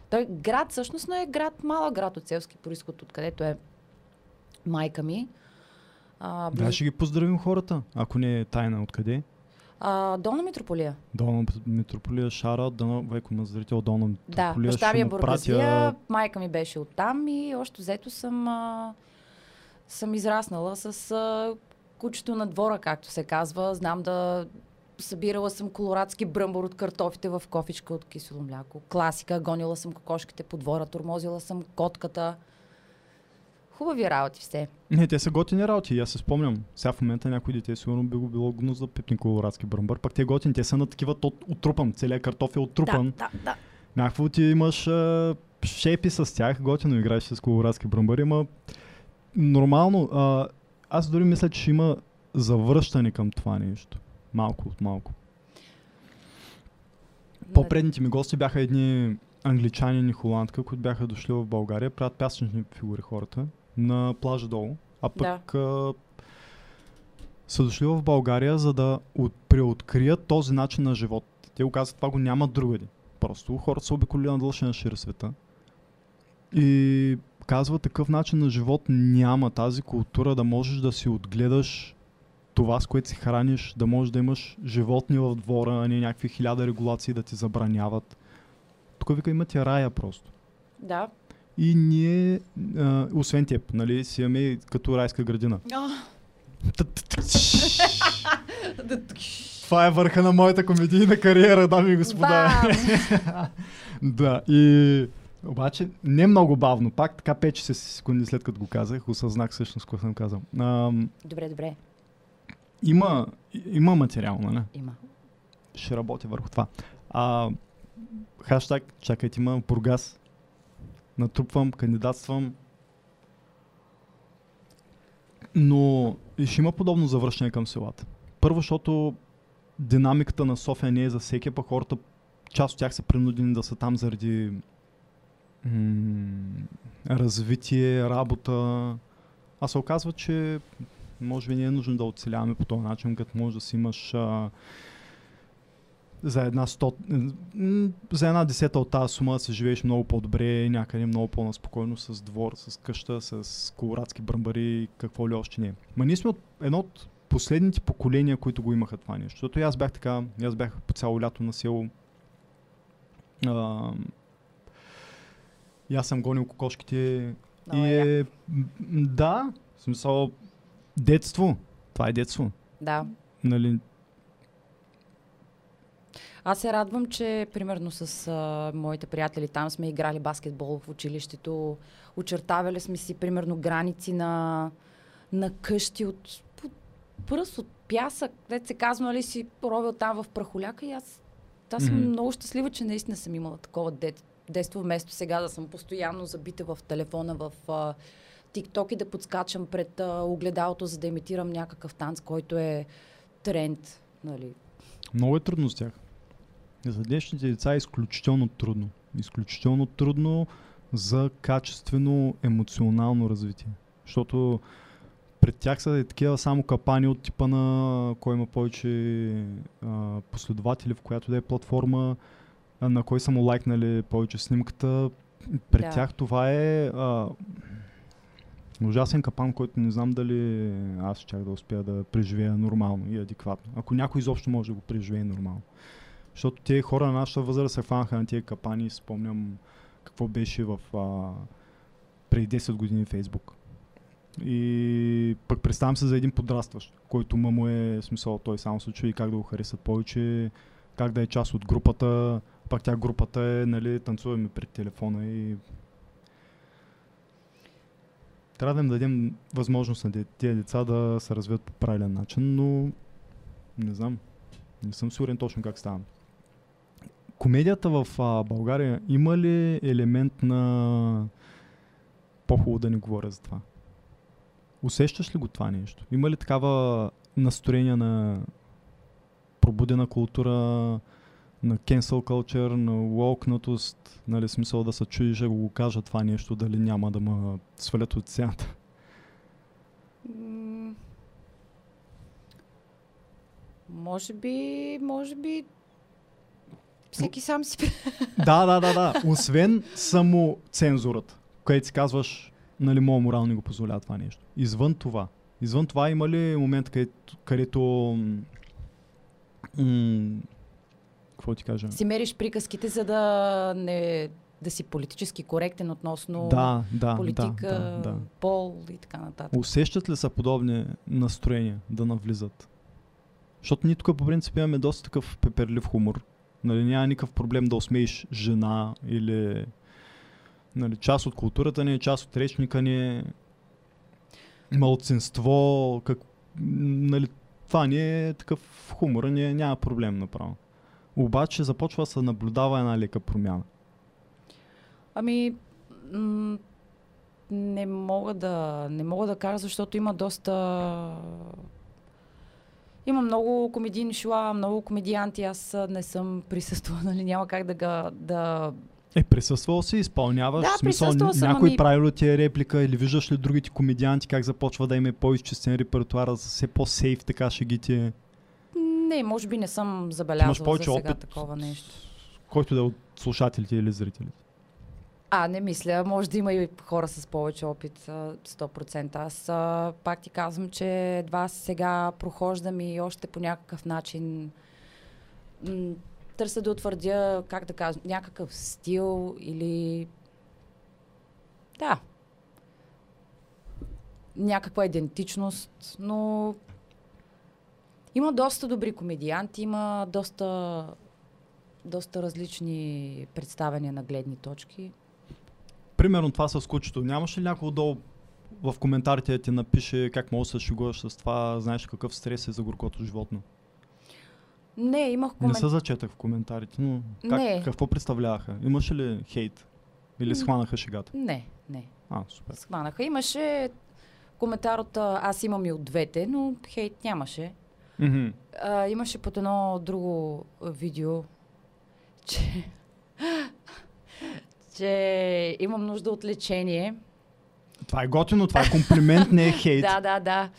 Той град, всъщност не е град, малък град от селски происход, откъдето е майка ми. А, Да, ще ги поздравим хората, ако не е тайна откъде. А, Долна Митрополия. Долна Митрополия Шара, Дона, веко има зрител Долна Да, Митрополия. баща ми е бургазия, пратя- майка ми беше оттам и още взето съм, а, съм израснала с а, кучето на двора, както се казва. Знам да събирала съм колорадски бръмбор от картофите в кофичка от кисело мляко. Класика, гонила съм кокошките по двора, тормозила съм котката. Хубави работи все. Не, те са готини работи. Аз се спомням. Сега в момента някой дете сигурно би го било гнус да пипни колорадски бръмбър. Пак те готини. Те са на такива тот, отрупан. Целият картоф е отрупан. Да, да, да. Някакво ти имаш а, шепи с тях. Готино играеш с колорадски бръмбъри, ама нормално. А, аз дори мисля, че има завръщане към това нещо. Малко от малко. По-предните ми гости бяха едни англичанин и холандка, които бяха дошли в България, правят пясъчни фигури хората на плажа долу. А пък а, са дошли в България, за да от, преоткрият този начин на живот. Те го казват, това го няма другаде. Просто хората са обиколи на дължина шира света. И казва, такъв начин на живот няма тази култура да можеш да си отгледаш това, с което си храниш, да можеш да имаш животни в двора, а не някакви хиляда регулации да ти забраняват. Тук вика има ти рая просто. Да. И ние, а, освен теб, нали, си имаме като райска градина. Това е върха на моята комедийна кариера, дами и господа. Да, и обаче не много бавно, пак така 5-6 секунди след като го казах, осъзнах всъщност какво съм казал. А, Добре, добре. има, има материал, нали? Има. Ще работя върху това. А, хаштаг, чакайте, има Бургас. Натрупвам, кандидатствам. Но ще има подобно завръщане към селата. Първо, защото динамиката на София не е за всеки, пък хората, част от тях са принудени да са там заради м- развитие, работа. А се оказва, че може би не е нужно да оцеляваме по този начин, като може да си имаш а, за една, сто, за една десета от тази сума се живееш много по-добре, някъде много по-наспокойно с двор, с къща, с колорадски бръмбари, какво ли още не. Ма ние сме от едно от последните поколения, които го имаха това нещо. Защото аз бях така, аз бях по цяло лято на село. А, и аз съм гонил кокошките. Много и е да, в смисъл, детство. Това е детство. Да. Нали, Аз се радвам, че примерно с а, моите приятели там сме играли баскетбол в училището, очертавали сме си примерно граници на, на къщи от, пръст, от пясък. Дет се казва, нали си ровил там в прахоляка и аз, аз съм Мгм. много щастлива, че наистина съм имала такова дет, детство, вместо сега да съм постоянно забита в телефона, в а, TikTok и да подскачам пред а, огледалото, за да имитирам някакъв танц, който е тренд. Нали. много е трудно с тях. За днешните деца е изключително трудно. Изключително трудно за качествено емоционално развитие. Защото пред тях са и такива само капани от типа на кой има повече а, последователи, в която да е платформа, на кой са му лайкнали повече снимката. Пред Да. тях това е а, ужасен капан, който не знам дали аз ще да успея да преживея нормално и адекватно. Ако някой изобщо може да го преживее нормално. Защото тези хора на нашата възраст се хванаха на тези капани спомням какво беше в а, преди 10 години Фейсбук. И пък представям се за един подрастващ, който ма му е смисъл той само се чуи как да го харесат повече, как да е част от групата, пак тя групата е, нали, танцуваме пред телефона и трябва да им дадем възможност на тези деца да се развият по правилен начин, но не знам. Не съм сигурен точно как става. Комедията в а, България има ли елемент на по-хубаво да не говоря за това? Усещаш ли го това нещо? Има ли такава настроение на пробудена култура, на cancel culture, на wokenатост, нали, смисъл да се чуеш, ако го кажа това нещо, дали няма да ме свалят от сцената? Може би, може би. Всеки сам си. да, да, да, да. Освен само цензурата, където си казваш, нали, моят морал не го позволява това нещо. Извън това. Извън това има ли момент, където, където м, какво ти кажа? си мериш приказките, за да не да си политически коректен относно Да, да, политика, да, да, да. пол и така нататък. Усещат ли са подобни настроения да навлизат? Защото ние тук по принцип имаме доста такъв пеперлив хумор. Нали, няма никакъв проблем да усмееш жена или нали, част от културата ни, е, част от речника ни, е малцинство, как, нали, това ни е такъв хумор, ни няма проблем направо. Обаче започва да се наблюдава една лека промяна. Ами, м- не мога да, не мога да кажа, защото има доста... Има много комедийни шоа, много комедианти. Аз не съм присъствала, нали? Няма как да, га, да Е, присъствал си, изпълняваш, Да, смисъл, съм, някой ами- правил ти е реплика или виждаш ли другите комедианти как започва да им е по-изчистен репертуар, за все по-сейф така шегите, Не, може би не съм забелязала за сега опит. такова нещо. който да е от слушателите или зрителите. А, не мисля. Може да има и хора с повече опит, а, 100%. Аз пак ти казвам, че едва сега прохождам и още по някакъв начин м- търся да утвърдя, как да кажа, някакъв стил или... Да. Някаква идентичност, но има доста добри комедианти, има доста, доста различни представяния на гледни точки. Примерно това с кучето. Нямаш ли някой отдолу в коментарите да ти напише как може да се шегуваш с това, знаеш какъв стрес е за горкото животно? Не, имах Не коментар. се зачетах в коментарите, но как, Не. какво представляваха? Имаше ли хейт? Или схванаха шегата? Не, не. А, супер. Схванаха. Имаше коментар от аз имам и от двете, но хейт нямаше. Мгм. А, имаше под едно друго видео, че, че имам нужда от лечение. Това е готино, това е комплимент, не е хейт. Да, да, да.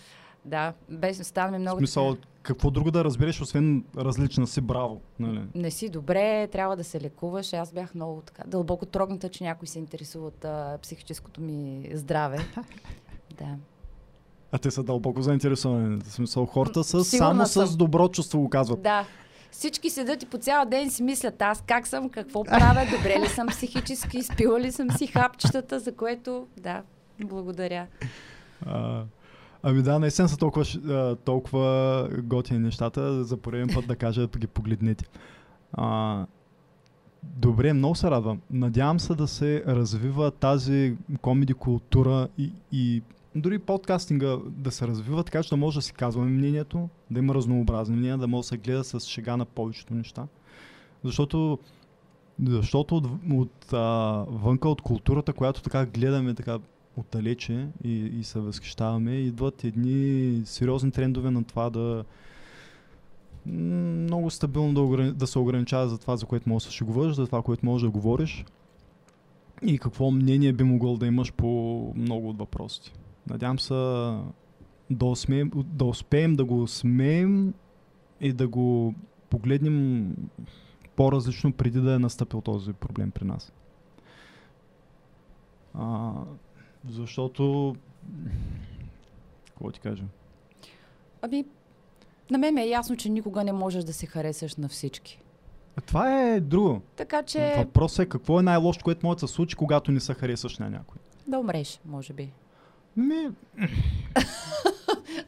Да, без стана ми В много. смисъл, така, какво друго да разбереш, освен различна си, браво. Нали? Не си добре, трябва да се лекуваш. Аз бях много така дълбоко трогната, че някой се интересува от а, психическото ми здраве. да. А те са дълбоко заинтересовани. В смисъл, хората са Сигурна само с съм. добро чувство го казват. Да. Всички седят и по цял ден си мислят аз как съм, какво правя, добре ли съм психически, изпила ли съм си хапчетата, за което да, благодаря. А, ами да, наистина са толкова, толкова готини нещата. За пореден път да кажа, да ги погледнете. А, добре, много се радвам. Надявам се да се развива тази комеди култура и, и дори подкастинга да се развива, така че да може да си казваме мнението, да има разнообразни мнения, да може да се гледа с шега на повечето неща. Защото защото от, от а, вънка от културата, която така гледаме така отдалече и, и се възхищаваме, идват едни сериозни трендове на това да много стабилно да, ограни- да се ограничава за това, за което можеш да се шегуваш, за това, което можеш да говориш и какво мнение би могъл да имаш по много от въпросите. Надявам се да успеем да, успеем да го смеем и да го погледнем по-различно преди да е настъпил този проблем при нас. А, защото... Какво ти кажа? Ами, на мен ми е ясно, че никога не можеш да се харесаш на всички. А това е друго. Така че Въпросът е какво е най-лошото, което може да се случи, когато не се харесаш на някой. да умреш, може би. Ми,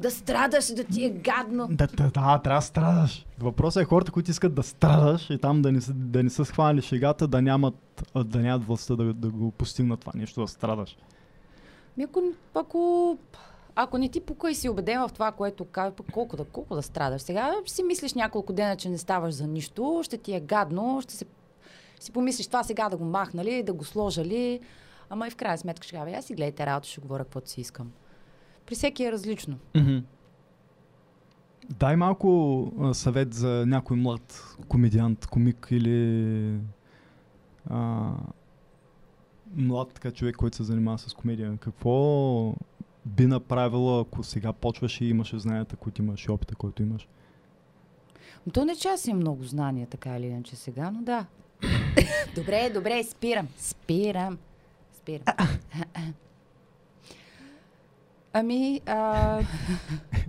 Да страдаш, да ти е гадно. да, да, да, трябва да страдаш. Въпросът е хората, които искат да страдаш и там да не, са- да не са схванали шегата, да нямат, да нямат властта да, да го постигнат това нещо, да страдаш. Ми ако, ако, ако не ти пука и си убеден в това, което казва, колко да, колко да страдаш. Сега си мислиш няколко дена, че не ставаш за нищо, ще ти е гадно, ще се, си помислиш това сега да го махна ли, да го сложа ли. Ама и в крайна сметка ще кажа, «Бе, аз си гледайте работа, ще говоря каквото си искам. При всеки е различно. Дай малко а, съвет за някой млад комедиант, комик или а, млад така човек, който се занимава с комедия. Какво би направила, ако сега почваш и имаше знанията, които имаш и опита, който имаш? Но то не че аз имам много знания, така или иначе сега, но да. добре, добре, спирам. Спирам. Спирам. ами, а...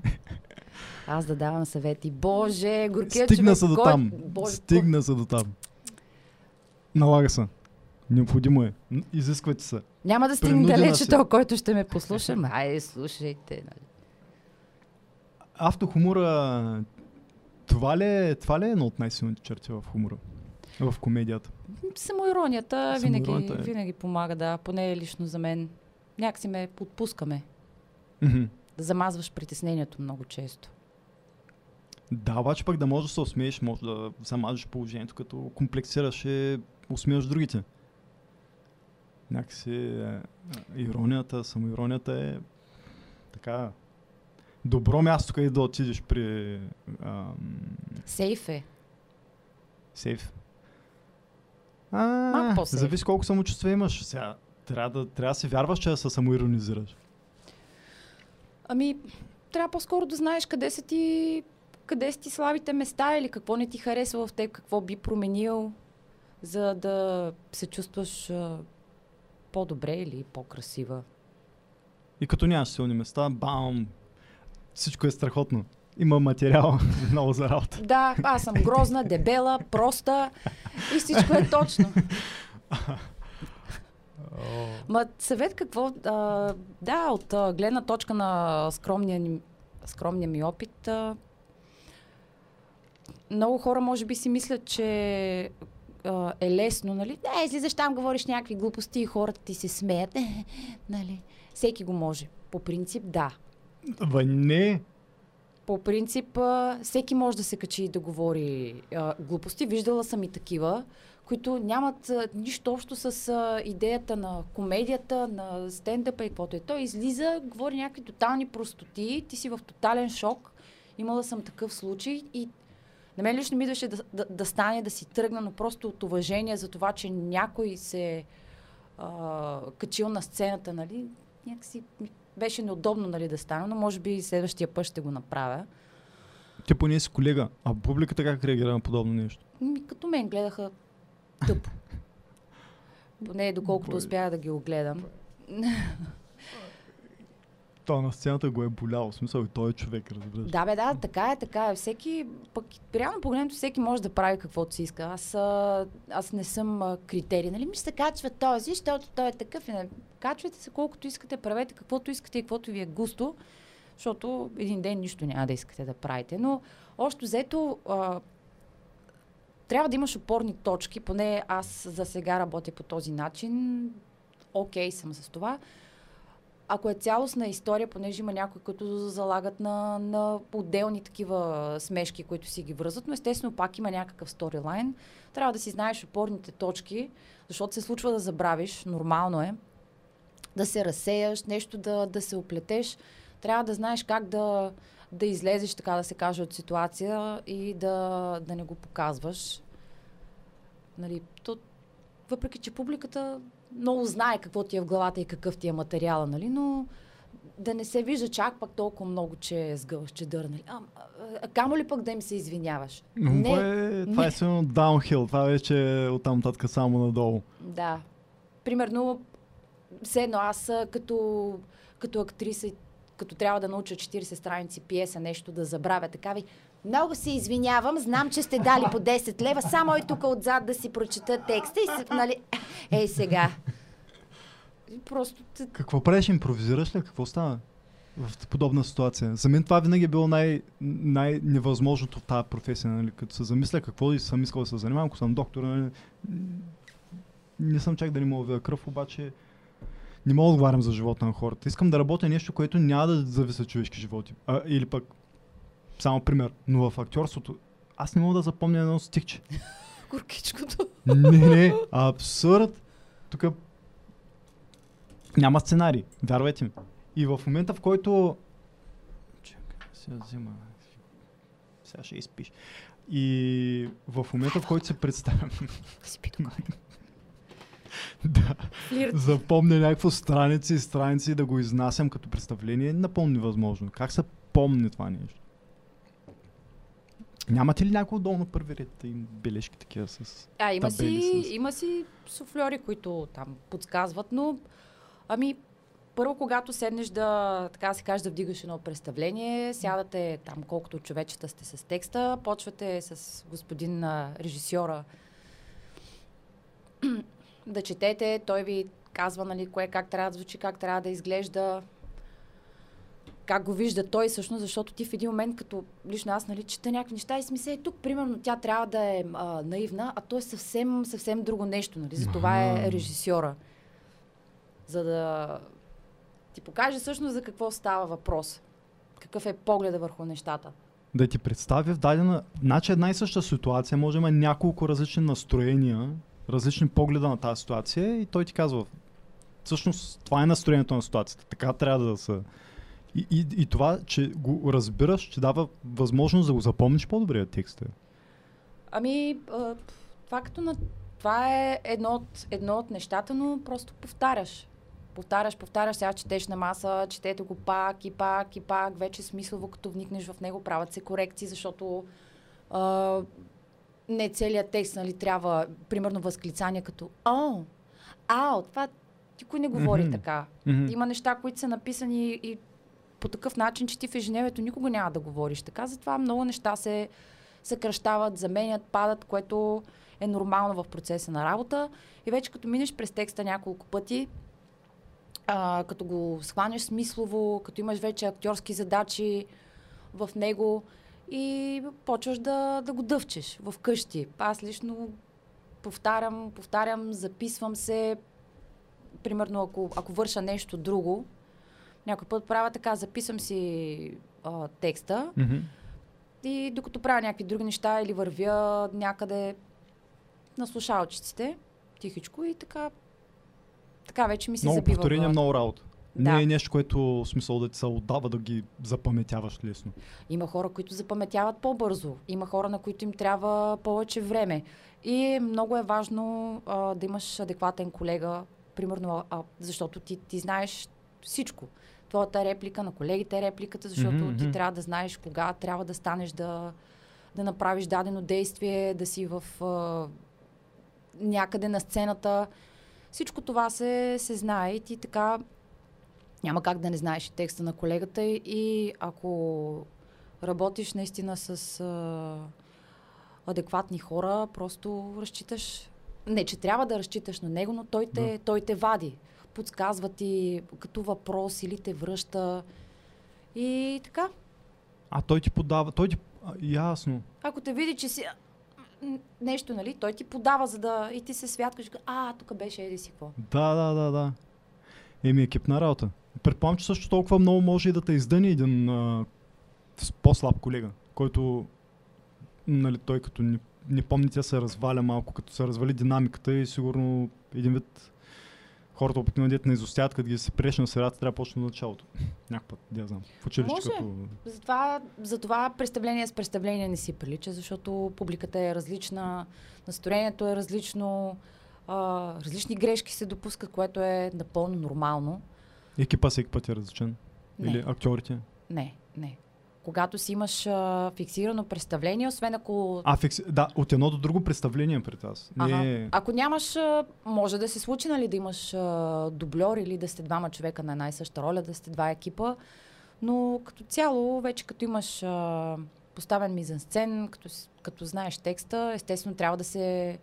аз да давам съвети. Боже, горкият Стигна човек, се до там. Боже, Стигна се до там. Налага се. Необходимо е. Изисквайте се. Няма да стигне далече то, който ще ме послуша. Айде, слушайте. нали. Автохумора, това ли, е, това ли е една от най-силните черти в хумора? В комедията. Самоиронията винаги, е. винаги помага, да. Поне лично за мен. Някакси ме подпускаме. Мгм. Да замазваш притеснението много често. Да, обаче пък да можеш да се усмееш, може да замажеш положението, като комплексираш и усмееш другите. Някакси е, е, иронията, самоиронията е така добро място, къде да отидеш при ам, Сейф е. сейф. А, Малко по-сейф. зависи колко самочувствие имаш. Сега, трябва да, трябва да си вярваш, че да се самоиронизираш. Ами, трябва по-скоро да знаеш къде са ти, къде са ти слабите места или какво не ти харесва в теб, какво би променил, за да се чувстваш а, по-добре или по-красива. И като нямаш силни места, бам, всичко е страхотно. Има материал много за работа. Да, аз съм грозна, дебела, проста и всичко е точно. Ма съвет какво? А, да, от а, гледна точка на скромния, ни- скромния ми опит, а, много хора може би си мислят, че а, е лесно, нали? Да, излизаш там, говориш някакви глупости и хората ти се смеят. нали? Всеки го може. По принцип, да. Ба, не. По принцип, всеки може да се качи и да говори глупости. Виждала съм и такива, които нямат нищо общо с идеята на комедията, на стендъпа и каквото е. Той излиза, говори някакви тотални простоти, ти си в тотален шок. Имала съм такъв случай и на мен лично ми идваше да, да, да стане, да си тръгна, но просто от уважение за това, че някой се а, качил на сцената, нали, някакси беше неудобно нали, да стане, но може би следващия път ще го направя. Ти поне си колега. А публиката как реагира на подобно нещо? Ми, като мен гледаха тъпо. Поне доколкото успях да ги огледам. То на сцената го е болял, в смисъл и той е човек, разбираш. Да, бе, да, така е, така е. Всеки, пък реално погледнато, всеки може да прави каквото си иска. Аз, аз не съм критерий. Нали ми се качва този, защото той е такъв. Качвайте се колкото искате, правете каквото искате и каквото ви е густо, защото един ден нищо няма да искате да правите. Но още взето, а, трябва да имаш опорни точки, поне аз за сега работя по този начин. Окей okay, съм с това ако е цялостна история, понеже има някои, които залагат на, на отделни такива смешки, които си ги връзват, но естествено пак има някакъв сторилайн. Трябва да си знаеш опорните точки, защото се случва да забравиш, нормално е, да се разсеяш, нещо да, да се оплетеш. Трябва да знаеш как да, да излезеш, така да се каже, от ситуация и да, да не го показваш. Нали, то, въпреки, че публиката много знае какво ти е в главата и какъв ти е материала, нали? но да не се вижда чак пак толкова много, че е сгъваш, че дър, нали? А, а, камо ли пък да им се извиняваш? Но не, е, това не. е само даунхил, това вече е оттам татка само надолу. Да. Примерно, все едно аз като, като актриса, като трябва да науча 40 страници пиеса, нещо да забравя, така ви, много се извинявам, знам, че сте дали по 10 лева, само е тук отзад да си прочета текста и се, нали, ей сега. Просто... Какво правиш? Импровизираш ли? Какво става? в подобна ситуация. За мен това винаги е било най- най-невъзможното в тази професия. Нали? Като се замисля какво и съм искал да се занимавам, ако съм доктор, нали? не съм чак да не мога да кръв, обаче не мога да отговарям за живота на хората. Искам да работя нещо, което няма да зависи човешки животи. А, или пък само пример. Но в актьорството аз не мога да запомня едно стихче. Горкичкото. Не, не, абсурд. Тук няма сценарий, вярвайте ми. И в момента, в който... Чакай, сега взима... Сега ще изпиш. И в момента, в който се представям... Си пи да. Запомня някакво страници и страници да го изнасям като представление, напълно невъзможно. Как се помни това нещо? Нямате ли някой долу на първи ред и бележки такива с А, има си, с... има си суфльори, които там подсказват, но ами първо, когато седнеш да, така се каже, да вдигаш едно представление, сядате там колкото човечета сте с текста, почвате с господин а, режисьора да четете, той ви казва, нали, кое как трябва да звучи, как трябва да изглежда, как го вижда той всъщност, защото ти в един момент, като лично аз, нали, чета някакви неща и си мисля, е, тук, примерно, тя трябва да е а, наивна, а то е съвсем, съвсем друго нещо, нали, за това е режисьора. За да ти покаже всъщност за какво става въпрос. Какъв е погледа върху нещата. Да ти представя в дадена... Значи една и съща ситуация, може да има няколко различни настроения, различни погледа на тази ситуация и той ти казва, всъщност това е настроението на ситуацията. Така трябва да се и, и, и това, че го разбираш, че дава възможност да го запомниш по-добре текста. Ами, това като на... Това е едно от, едно от нещата, но просто повтаряш. Повтаряш, повтаряш, сега четеш на маса, четете го пак и пак и пак, вече смислово, като вникнеш в него, правят се корекции, защото а, не целият текст, нали, трябва, примерно, възклицания като О, ао, това никой не говори mm-hmm. така. Mm-hmm. Има неща, които са написани и по такъв начин, че ти в ежедневието никога няма да говориш така. Затова много неща се съкръщават, заменят, падат, което е нормално в процеса на работа. И вече като минеш през текста няколко пъти, а, като го схванеш смислово, като имаш вече актьорски задачи в него и почваш да, да го дъвчеш в къщи. Аз лично повтарям, повтарям, записвам се. Примерно, ако, ако върша нещо друго, някой път правя така, записвам си а, текста mm-hmm. и докато правя някакви други неща или вървя някъде на слушалчиците, тихичко и така така вече ми се много забива. Много повторение, много работа. Да. Не е нещо, което смисъл да ти се отдава да ги запаметяваш лесно. Има хора, които запаметяват по-бързо. Има хора, на които им трябва повече време. И много е важно а, да имаш адекватен колега, примерно, а, защото ти, ти знаеш всичко твоята реплика, на колегите репликата, защото mm-hmm. ти трябва да знаеш кога трябва да станеш да, да направиш дадено действие, да си в а, някъде на сцената. Всичко това се, се знае и ти така няма как да не знаеш и текста на колегата и ако работиш наистина с а, адекватни хора, просто разчиташ. Не, че трябва да разчиташ на него, но той те, Да. той те вади. Подсказва ти като въпрос или те връща. И така. А той ти подава, той ти... А, ясно. Ако те види, че си нещо, нали, той ти подава, за да и ти се святкаш. А, тук беше еди си какво. Да, да, да, да. Еми екипна работа. Предполагам, че също толкова много може и да те издъни един а, по-слаб колега, който, нали, той като не, не помни, тя се разваля малко, като се развали динамиката и сигурно един вид хората опитно дете не изостяват, като ги се приеш на средата, трябва да почне от началото. Някакъв път, да знам. В училище Може. като... Затова, затова представление с представление не си прилича, защото публиката е различна, настроението е различно, а, различни грешки се допускат, което е напълно нормално. Екипа всеки път е различен. Не, Или актьорите. не, не. Когато си имаш а, фиксирано представление, освен ако... А, фикс... да, от едно до друго представление пред аз. Ага. Не... Ако нямаш, а, може да се случи, нали, да имаш а, дублер или да сте двама човека на една и съща роля, да сте два екипа, но като цяло, вече като имаш а, поставен мизансцен, като, като знаеш текста, естествено трябва да се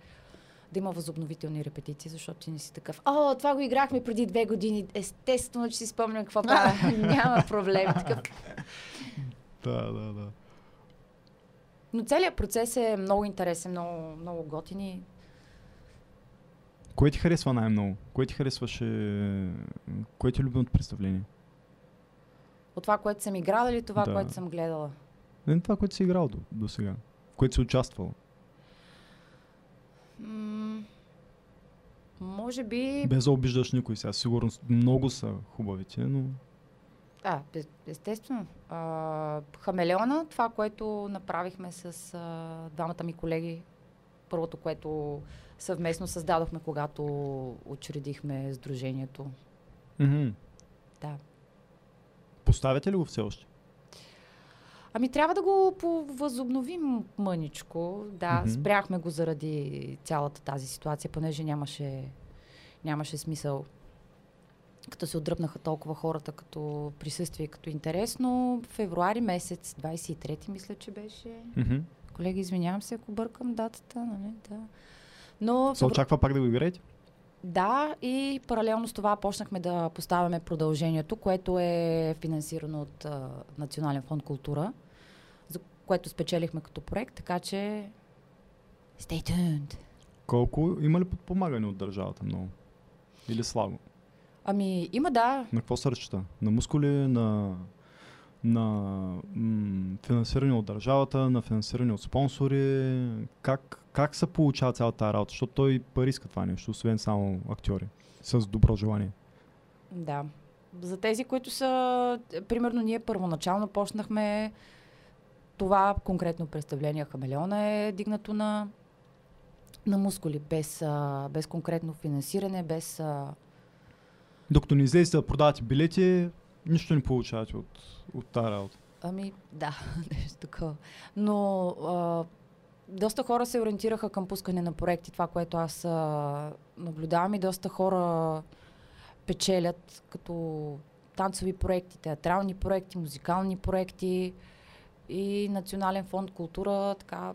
да има възобновителни репетиции, защото ти не си такъв. О, това го играхме преди две години. Естествено, че си спомням какво правя. Няма проблем. Такъв. Да, да, да. Но целият процес е много интересен, много, много готин и Кое ти харесва най-много? Кое ти харесваше... Кое ти е любимото представление? от това, което съм играла или това, Да. което съм гледала. Не това, което си играл до, до сега. В което си участвал. М, може би. Без да обиждаш никой сега. Сигурно много са хубавите, но... А, естествено. А, хамелеона, това, което направихме с а, двамата ми колеги, първото, което съвместно създадохме, когато учредихме сдружението. Мгм. Да. Поставяте ли го все още? Ами трябва да го възобновим мъничко. Да, Мгм. спряхме го заради цялата тази ситуация, понеже нямаше, нямаше смисъл. Като се отдръпнаха толкова хората като присъствие, като интерес, но февруари месец, 23-ти мисля, че беше. Мгм. Колеги, извинявам се, ако бъркам датата, нали? Да. Но Се очаква пак да го играете? да, и паралелно с това почнахме да поставяме продължението, което е финансирано от а, Национален фонд култура, за което спечелихме като проект, така че stay tuned. Колко? Има ли подпомагане от държавата много? Или слабо? Ами, има да. На какво се разчита? На мускули, на, на м- финансиране от държавата, на финансиране от спонсори? Как, как се получава цялата тази работа? Защото той пари иска това нещо, освен само актьори. С добро желание. Да. За тези, които са... Примерно ние първоначално почнахме това конкретно представление Хамелеона е дигнато на, на мускули, без, без конкретно финансиране, без... Докато не излезете да продавате билети, нищо не получавате от, от тази работа. Ами, да, нещо такова. Но а, доста хора се ориентираха към пускане на проекти, това, което аз а, наблюдавам и доста хора печелят като танцови проекти, театрални проекти, музикални проекти и Национален фонд култура така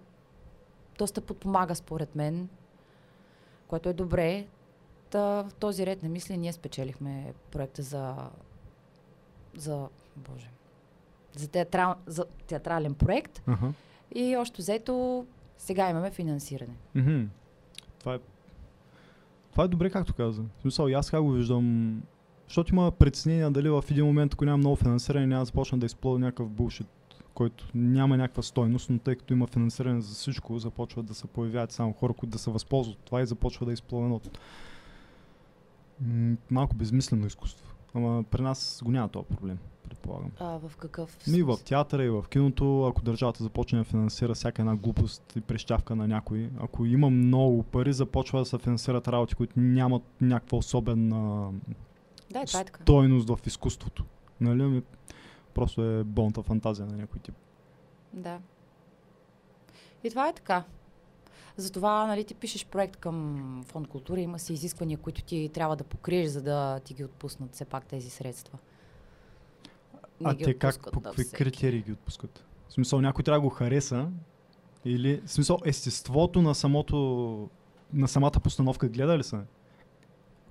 доста подпомага според мен, което е добре. Та, в този ред на мисли ние спечелихме проекта за, за Боже, за, театрал, за театрален проект Ага. и още взето сега имаме финансиране. Мгм. Това е, това е добре, както каза. В смисъл, и аз как го виждам, защото има притеснения дали в един момент, ако няма много финансиране, няма да започна да изплува някакъв булшит, който няма някаква стойност, но тъй като има финансиране за всичко, започват да се появяват само хора, които да се възползват от това и започва да изплува едно м- малко безмислено изкуство. Ама при нас го няма този проблем, предполагам. А, в какъв Ми в театъра и в киното, ако държавата започне да финансира всяка една глупост и прищявка на някой, ако има много пари, започва да се финансират работи, които нямат някаква особена Да, е, стойност в изкуството. Нали? Ами, Просто е болната фантазия на някой тип. Да. И това е така. Затова, нали, ти пишеш проект към фонд култура, има си изисквания, които ти трябва да покриеш, за да ти ги отпуснат все пак тези средства. не а те как, по какви всеки. критерии ги отпускат? В смисъл, някой трябва да го хареса или, в смисъл, естеството на самото, на самата постановка гледа ли са?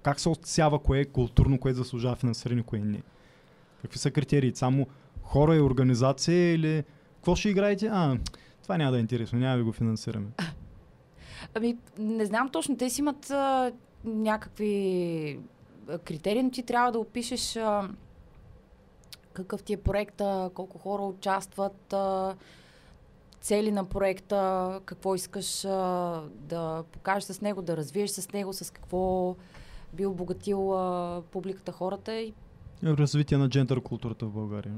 Как се отсява кое е културно, кое заслужава финансиране, кое не? Какви са критерии? Само хора и организация или какво ще играете? А, това няма да е интересно, няма да ви го финансираме. Ами, не знам точно. Те си имат а, някакви критерии, но ти трябва да опишеш а, какъв ти е проекта, колко хора участват, а, цели на проекта, какво искаш а, да покажеш с него, да развиеш с него, с какво би обогатил а, публиката, хората и Развитие на джендър културата в България.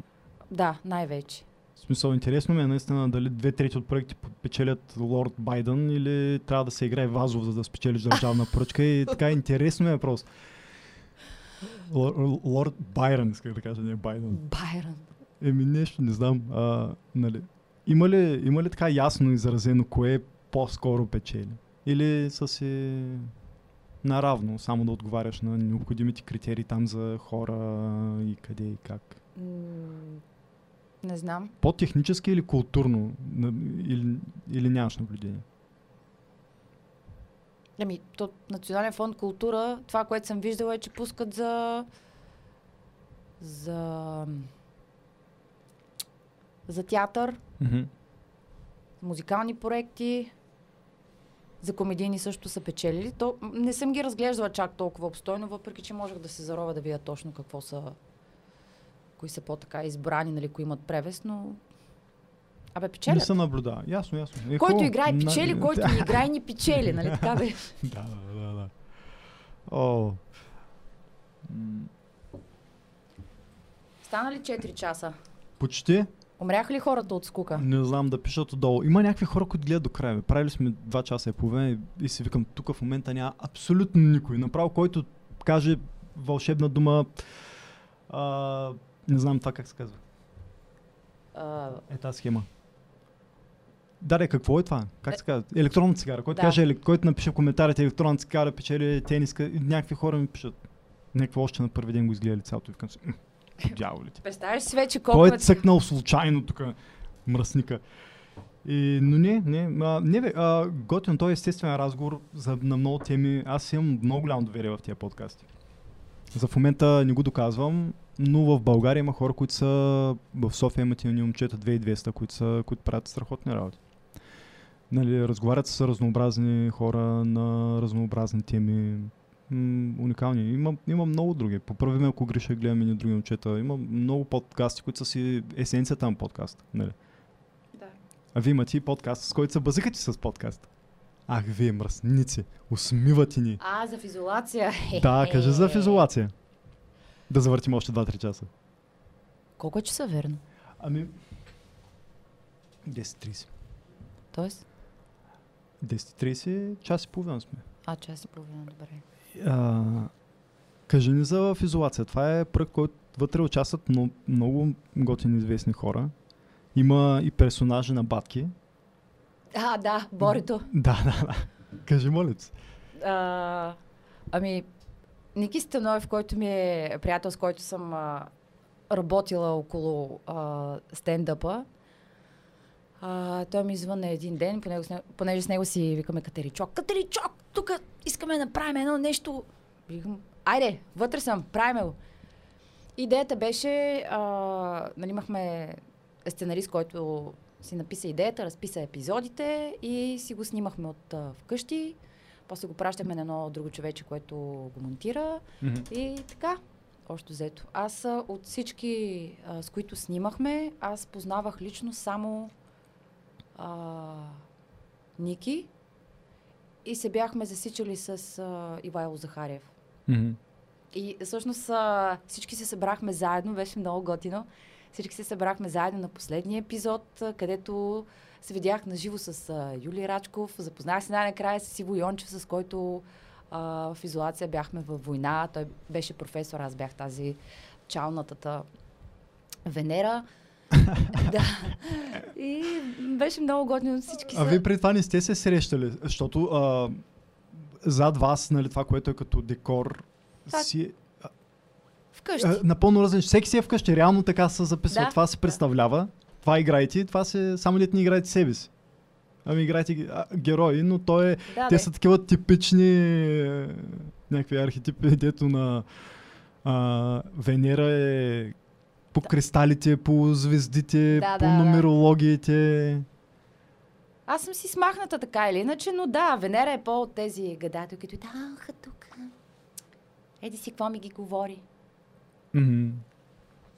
да, най-вече. В смисъл, интересно ми е наистина дали две трети от проекти печелят Лорд Байден или трябва да се играе Вазов, за да спечелиш държавна поръчка и така интересно ми е просто. Лор- Лорд Байрон, исках да кажа, не Байден. Байрон. Еми нещо, не знам. А, нали. има, ли, има ли така ясно изразено кое по-скоро печели? Или са си наравно, само да отговаряш на необходимите критерии там за хора и къде и как? Не знам. По-технически или културно? Или, или нямаш наблюдение? Ами, то Национален фонд култура, това, което съм виждала е, че пускат за за за театър, Мгм. музикални проекти, за комедийни също са печелили. То, не съм ги разглеждала чак толкова обстойно, въпреки че можех да се зарова да видя точно какво са, кои са по-така избрани, нали, кои имат превес, но... Абе, Не печелят. се наблюдава. Ясно, ясно. Е, Който играе На- печели, който не играе ни печели, нали така бе? да, да, да, да. О. Стана ли 4 часа? Почти. Умряха ли хората от скука? Не знам да пишат отдолу. Има някакви хора, които гледат до края. Правили сме 2 часа и половина и, и си викам, тук в момента няма абсолютно никой. Направо, който каже вълшебна дума, а, не знам това как се казва. А, Е тази схема. Да, де, какво е това? Как се казва? Електронна цигара. Който, Да. каже, който напише в коментарите електронна цигара, печели тениска, някакви хора ми пишат. Някакво още на първи ден го изгледали цялото и викам си, «М, дяволите. представяш си вече колко Кой е... е цъкнал случайно тук мръсника? И, но не, не, а, не бе, а, готин, той е естествен разговор за, на много теми. Аз имам много голямо доверие в тия подкасти. За в момента не го доказвам, но в България има хора, които са в София имат и момчета 2200, които, са, които правят страхотни работи. Нали, разговарят с разнообразни хора на разнообразни теми. М, уникални. Има, има много други. Поправи ме, ако греша, гледам и други момчета. Има много подкасти, които са си есенцията на подкаст. Нали? Да. А вие имате и подкаст, с който се базикате с подкаст. Ах, вие мръсници, усмивате ни. А, за в изолация. Да, кажи за в изолация. Да завъртим още 2-3 часа. Колко е часа, верно? Ами... 10.30. Тоест? 10.30, час и половина сме. А, час и половина, добре. А, кажи ни за в изолация. Това е проект, който вътре участват много, много готини известни хора. Има и персонажи на батки. А, да, Борито. Да, да, да. Кажи, моля се. А, ами, Ники Станоев, който ми е приятел, с който съм а, работила около а, стендъпа, а, той ми извънна един ден, понеже с, него, си викаме Катеричок. Катеричок, тук искаме да направим едно нещо. Викам, айде, вътре съм, правим го. Идеята беше, а, нали имахме сценарист, който си написа идеята, разписа епизодите и си го снимахме от а, вкъщи. После го пращахме на едно друго човече, което го монтира. И така, още взето. Аз от всички, а, с които снимахме, аз познавах лично само а, Ники и се бяхме засичали с а, Ивайло Захарев. Мгм. И всъщност а, всички се събрахме заедно, беше много готино. Всички се събрахме заедно на последния епизод, където се видях на живо с а, Юли Рачков, запознах се най-накрая с Иво Йончев, с който а, в изолация бяхме във война. Той беше професор, аз бях тази чалнатата Венера. да. И беше много готино. Всички А са... вие преди това не сте се срещали, защото а, зад вас, нали, това, което е като декор, Так. си... Вкъщи. А, напълно различни. Всеки си е вкъщи, реално така се записва. Да, това се да. представлява. Това играете, това се, само дете не играете себе си. Ами а, герои, но той е, да, те бе. са такива типични е, някакви архетипи, дето на а, Венера е по кристалите, по звездите, Да, по да, да. нумерологиите. Аз съм си смахната така или иначе, но да, Венера е по от тези гадателки, които аха тук. Еди си, какво ми ги говори? Мгм.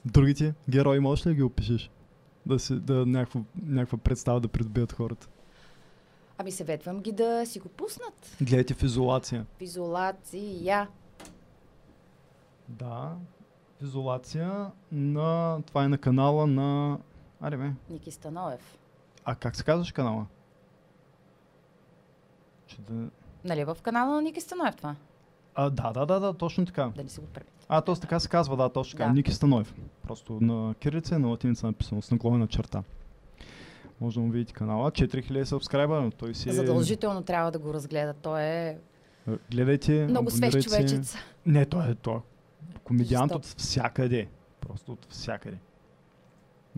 Другите герои можеш ли да ги опишеш? Да, си, да някаква, някаква представа да придобият хората. Ами съветвам ги да си го пуснат. Гледайте в изолация. В изолация. Да, в изолация на... Това е на канала на... Аре бе, Ники Станоев. а как се казваш канала? Че да... Нали в канала на Ники Станоев това? А, да, да, да, да, точно така. Да не си го прави. А, то така се казва, да, точно така. Да. Ники Станоев. Просто на кирилица и на латиница написано, с наклонена черта. Може да му видите канала. 4000 сабскрайбъра, той си е... Задължително трябва да го разгледа. Той е Е, Гледайте, много свеж човечец. Не, той е той. Комедиант Жесток. от всякъде. Просто от всякъде.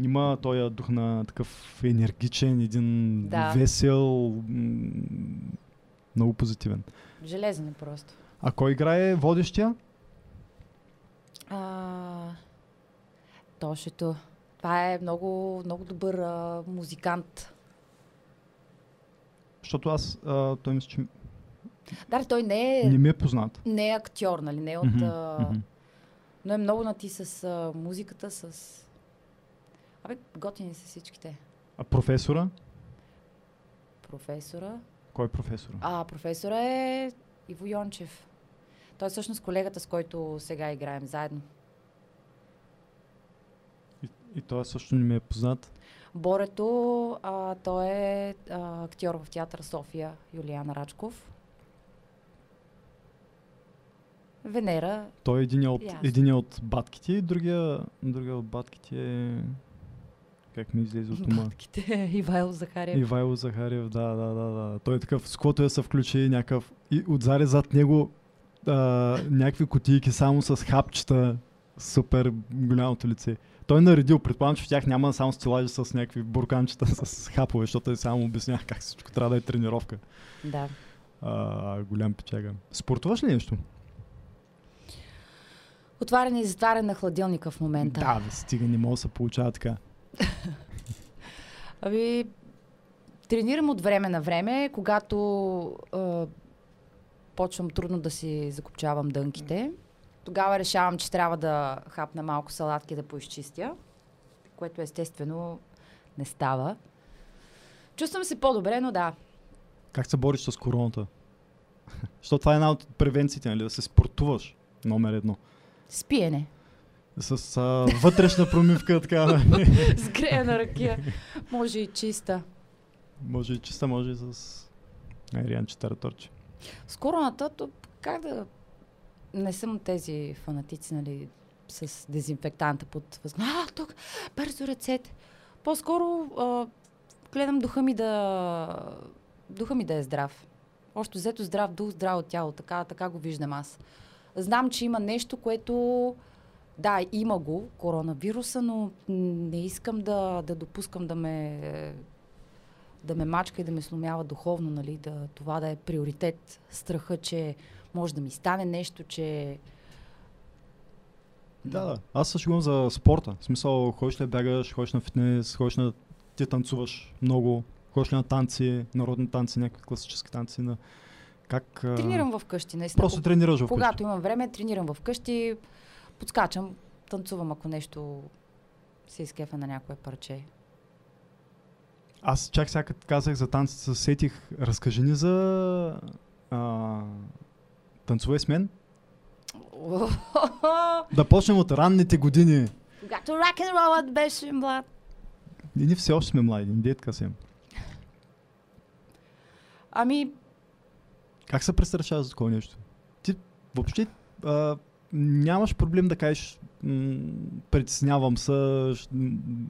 Има този дух на такъв енергичен, един Да. весел, много позитивен. Железен е просто. А кой играе водещия? А, Тошето. Това е много, много добър а, музикант. Защото аз, а, той мисля, че Да, той не е, не ми е познат. не е актьор, нали? Не е от... Мгм, а. Но е много нати с а, музиката, с... Абе, готини са всичките. А професора? Професора. Кой е професора? А, професора е Иво Йончев. Той е всъщност колегата, с който сега играем заедно. И, и той също не ми е познат. Борето, а, той е а, актьор в театър София, Юлиан Рачков. Венера, Той е един от, един от батките и другия, другия от батките е... Как ми излезе от ума? Батките, Ивайло Захарев. Ивайло Захарев, да, да, да, да. Той е такъв, с каквото я се включи някакъв... И отзади зад него а, някакви кутийки само с хапчета. Супер голямото лице. Той е наредил, предполагам, че в тях няма само стилажи с някакви бурканчета с хапове, защото той само обяснях как всичко трябва да е тренировка. Да. А, голям печага. Спортуваш ли нещо? Отваряне и затваряне на хладилника в момента. Да, бе, стига, не мога да се получава така. Ами, тренирам от време на време, когато а, почвам трудно да си закопчавам дънките. Тогава решавам, че трябва да хапна малко салатки да поизчистя, което естествено не става. Чувствам се по-добре, но да. Как се бориш с короната? Защото това е една от превенциите, нали? Да се спортуваш. Номер едно. С пиене. С а, вътрешна промивка, така. С грея ръкия. Може и чиста. може и чиста, може и с Айриан Тараторче. С короната, то как да... Не съм тези фанатици, нали, с дезинфектанта под въз... А, тук, бързо ръцете. По-скоро а, гледам духа ми да... Духа ми да е здрав. Още взето здрав дух, здраво тяло. Така, така го виждам аз. Знам, че има нещо, което... Да, има го, коронавируса, но не искам да, да допускам да ме да ме мачка и да ме сломява духовно, нали, да, това да е приоритет, страха, че може да ми стане нещо, че... Да, да. Аз шегувам за спорта. В смисъл, ходиш ли бягаш, ходиш на фитнес, ходиш на... Ти танцуваш много, ходиш ли на танци, народни танци, някакви класически танци на... Как... Тренирам в къщи, наистина. Просто тренираш в Когато имам време, тренирам в къщи, подскачам, танцувам, ако нещо се изкефа на някое парче. Аз чак сега като казах за танците, се сетих. Разкажи ни за... А, танцувай с мен. Да почнем от ранните години. Когато рок-н-ролът беше млад. И ние все още сме млади, не така съм. Ами, Как се престрашаваш за такова нещо? Ти въобще а, нямаш проблем да кажеш м- притеснявам се,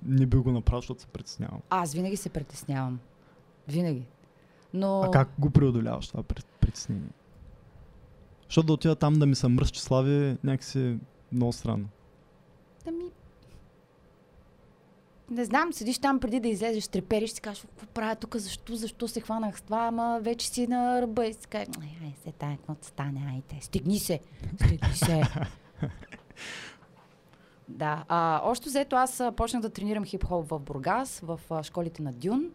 не би го направил, защото се притеснявам. аз винаги се притеснявам. Винаги. Но... А как го преодоляваш това прит- притеснение? Защото да отида там да ми се мръщи слави, някакси много странно. Ами, не знам, седиш там преди да излезеш, трепериш, си кажеш, какво правя тук, защо, защо се хванах с това, ама вече си на ръба и си кажеш, ай, ай, се тая, какво стане, айде, стигни се, стигни се. да, а, още взето аз почнах да тренирам хип-хоп в Бургас, в а, школите на Дюн.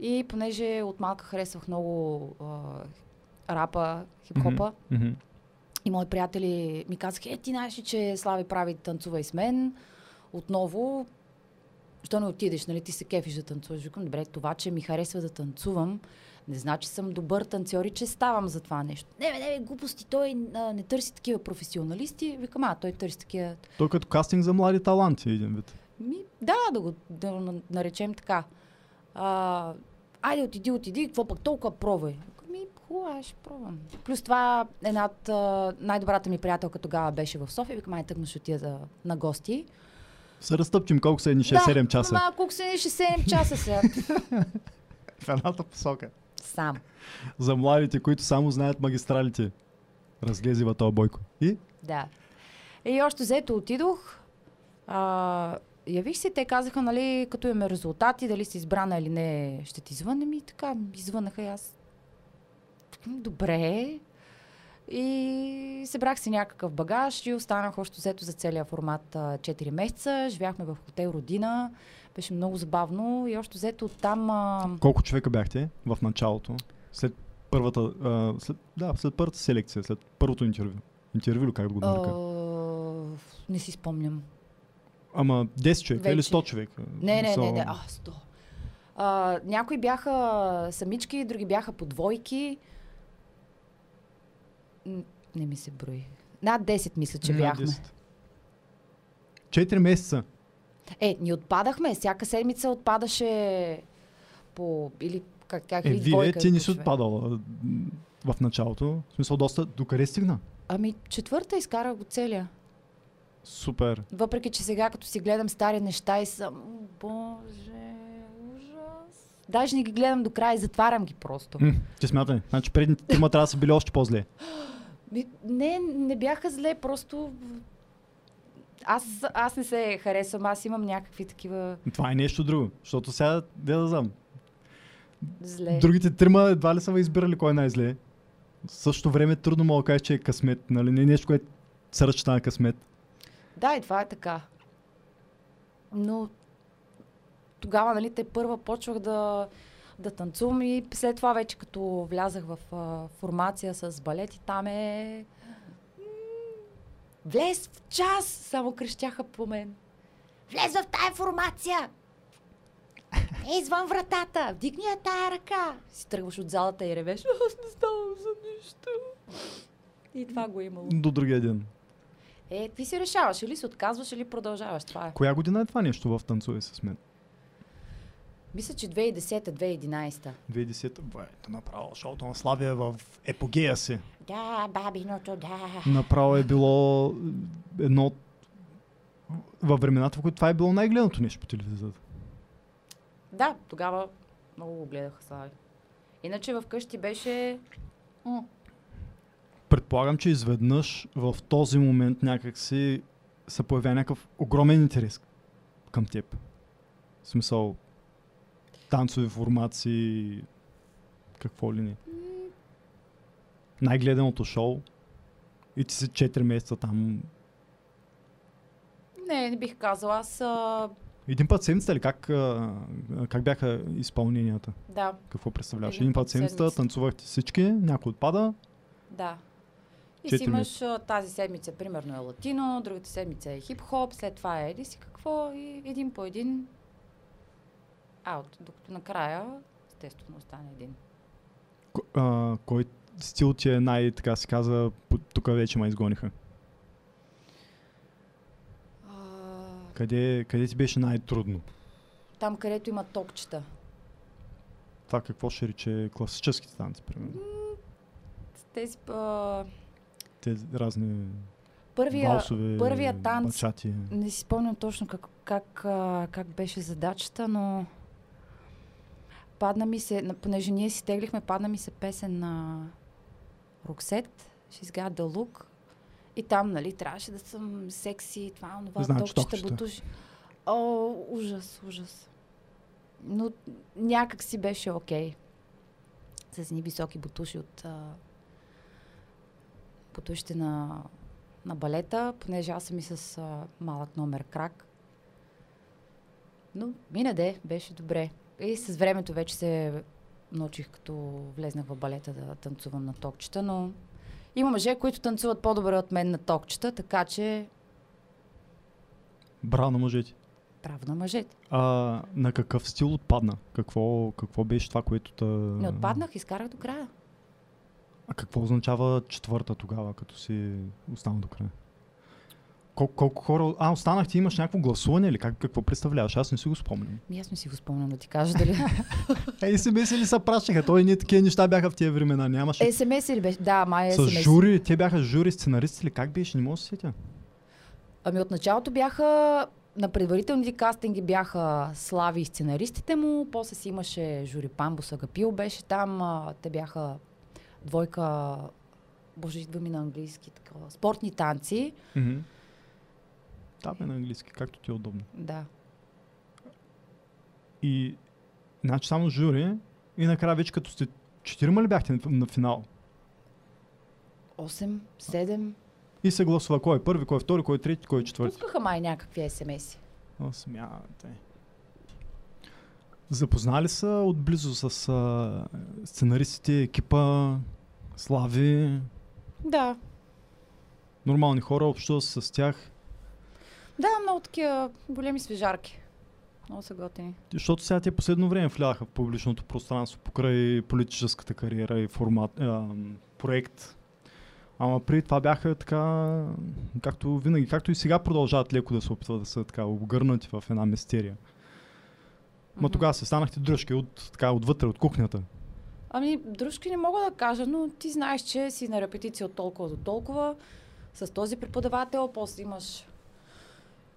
И понеже от малка харесвах много а, рапа, хип-хопа, Мгм. и мои приятели ми казаха, е, ти знаеш че Слави прави танцувай с мен. Отново, що не отидеш, нали, ти се кефиш да танцуваш. Викам, добре, това, че ми харесва да танцувам, не значи съм добър танцор и че ставам за това нещо. Не, не, бе, глупости, той а, не търси такива професионалисти. Викам, а, той търси такива... Той като кастинг за млади таланти един вид. Ми, да, да го да наречем така. А, айде, отиди, отиди, какво пък толкова пробвай. Ми, хубаво, аз ще пробвам. Плюс това, една от а, най-добрата ми приятелка тогава беше в София. Викам, ай, тъкна ще отида на гости. Се разтъпчим колко са едни 6-7 да, часа. Ама колко се не 7 часа сега. В едната посока. Сам. За младите, които само знаят магистралите. Разлезива този бойко. И? Да. И още взето отидох. А, явих се, те казаха, нали, като имаме резултати, дали си избрана или не, ще ти звънем и така, ми звънаха и аз. Добре. И събрах си някакъв багаж и останах още взето за целия формат а, 4 месеца. Живяхме в хотел Родина. Беше много забавно и още взето оттам... А, Колко човека бяхте в началото? След първата, а, след, да, след първата селекция, след първото интервю. Интервю ли как го нарека? а, не си спомням. Ама 10 човека или вече. 100 човека? Не, не, Са- не, не. А, сто. А, някои бяха самички, други бяха по двойки. Не ми се брои. Над 10 мисля, че Над бяхме. 10. 4 месеца. Е, ни отпадахме. Всяка седмица отпадаше по... Или как, как Е, ли, вие, двойка ти не си отпадала в началото. В смисъл доста... Докъде стигна? Ами, четвърта изкарах го целия. Супер. Въпреки, че сега като си гледам стари неща и съм... Боже, ужас. Даже не ги гледам до края и затварям ги просто. М, ти смятай. Значи предните трима трябва да са били още по-зле. Не, не бяха зле, просто аз, аз не се харесвам, аз имам някакви такива Това е нещо друго. Защото сега, де да знам, зле. другите трима едва ли са избирали кой е най-зле. В същото време трудно мога да кажа, че е късмет. Нали? Не е нещо, което се ръчта на късмет. Да, и това е така. Но тогава, нали, те първа почвах да, да танцувам и след това вече като влязах в а, формация с балети, там е... Влез в час! Само крещяха по мен. Влез в тая формация! Е, извън вратата! Вдигни я тая ръка! Си тръгваш от залата и ревеш. Аз не ставам за нищо. И това го е имало. До другия ден. Е, ти си решаваш, или се отказваш, или продължаваш. Това е. Коя година е това нещо в Танцуй с мен? Мисля, че 2010-2011. 2010 Бе, да направо шоуто на Славия в епогея си. Да, бабиното, да. Направо е било едно от- във времената, в които това е било най-гледаното нещо по телевизията. Да, тогава много го гледаха Слави. Иначе вкъщи беше... М, Предполагам, че изведнъж в този момент някак си се появява някакъв огромен интерес към теб. В смисъл, танцови формации, какво ли не. Най-гледаното шоу. И ти си 4 месеца там. Не, не бих казала. Аз... А... Един път седмицата ли? Как, как бяха изпълненията? Да, Какво представляваш? Един Един път седмицата, танцувахте всички, някой отпада. да. И си имаш а, тази седмица, примерно е латино, другата седмица е хип-хоп, след това е еди си какво и един по един аут. Докато накрая, естествено, остане един. Ко- А, кой стил ти е най, така се казва, тук вече ме изгониха? А, Къде, къде ти беше най-трудно? там, където има топчета. Това какво ще рече класическите танци, примерно? Тези... А... Тези разни Първия, валсове, първия танц, бачати. не си спомням точно как, как, как беше задачата, но падна ми се, понеже ние си теглихме, падна ми се песен на Роксет, She's Got the Look И там, нали, трябваше да съм секси, това, онова, Значи токчета, бутуши. О, ужас, ужас. Но някак си беше окей. С едни високи бутуши от а, бутушите на, на балета, понеже аз съм и с а, малък номер крак. Но мина де, беше добре. И с времето вече се научих, като влезнах в балета да танцувам на токчета, но има мъже, които танцуват по-добре от мен на токчета, така че Браво на мъжете. право на мъжете. А, на какъв стил отпадна? Какво, какво беше това, което та... Не отпаднах, изкарах до края. А какво означава четвърта тогава, като си останал до края? Колко, колко хора... А, останахте, имаш някакво гласуване или как, какво представляваш? Аз не си го спомням. Ми аз не си го спомням да ти кажа дали. Ей, смс ли са пращаха? Той ние такива неща бяха в тия времена. Нямаше... СМС ли беше? Да, май е С СМС. жури, те бяха жури, сценаристи ли? Как беше? Не мога да се сетя. Ами от началото бяха на предварителните кастинги бяха Слави и сценаристите му, после си имаше жури Памбо Сагапил беше там, а, те бяха двойка, боже, идва ми на английски, такова, спортни танци. Mm-hmm. Да, бе, на английски, както ти е удобно. Да. И, значи, само жури и накрая вече като сте четирима ли бяхте на, на финал? 8, 7. И се гласува кой е първи, кой е втори, кой е трети, кой е четвърти. Пускаха май някакви СМС-и. О, смяте. Запознали са отблизо с а, сценаристите, екипа, слави, Да. нормални хора, се с тях. Да, много такива големи свежарки. Много са готини. Защото сега те последно време вляха в публичното пространство покрай политическата кариера и формат, а, проект. Ама преди това бяха така, както винаги, както и сега продължават леко да се опитват да са така обгърнати в една мистерия. Ма Мгм. тогава се станахте дръжки от, така, отвътре, от кухнята. Ами, дружки не мога да кажа, но ти знаеш, че си на репетиция от толкова до толкова, с този преподавател, после имаш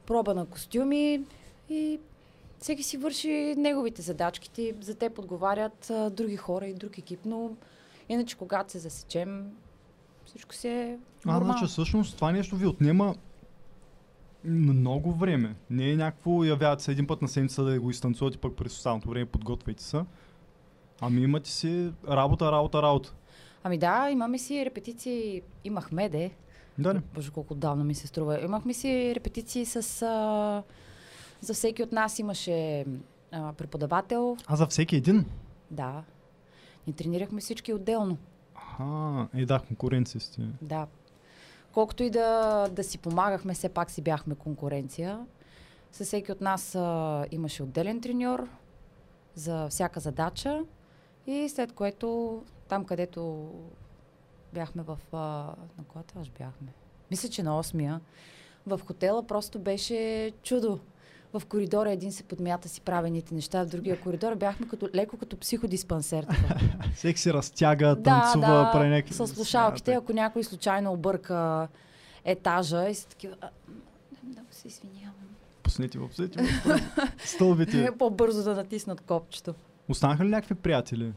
проба на костюми и всеки си върши неговите задачки. За те подговарят а, други хора и друг екип, но иначе когато се засечем, всичко си е А, нормално. значи всъщност това нещо ви отнема много време. Не е някакво явявате се един път на седмица да го изтанцувате, пък през останалото време подготвяйте се. Ами имате си работа, работа, работа. Ами да, имаме си репетиции, имахме де, Да? Боже, колко давно ми се струва. Имахме си репетиции с... А, за всеки от нас имаше а, преподавател. А за всеки един? Да. Ни тренирахме всички отделно. А, е да, конкуренция сте. Да. Колкото и да, да си помагахме, все пак си бяхме конкуренция. Със всеки от нас а, имаше отделен треньор за всяка задача. И след което, там където бяхме в... А, на коя етаж бяхме? Мисля, че на 8-я. В хотела просто беше чудо. В коридора един се подмята си правените неща, в другия коридор бяхме като, леко като психодиспансер. Всеки си разтяга, танцува, прави някакви... с слушалките, ако някой случайно обърка етажа и са такива... Много се извинявам. Пуснете го, пуснете го. Стълбите. Е по-бързо да натиснат копчето. Останаха ли някакви приятели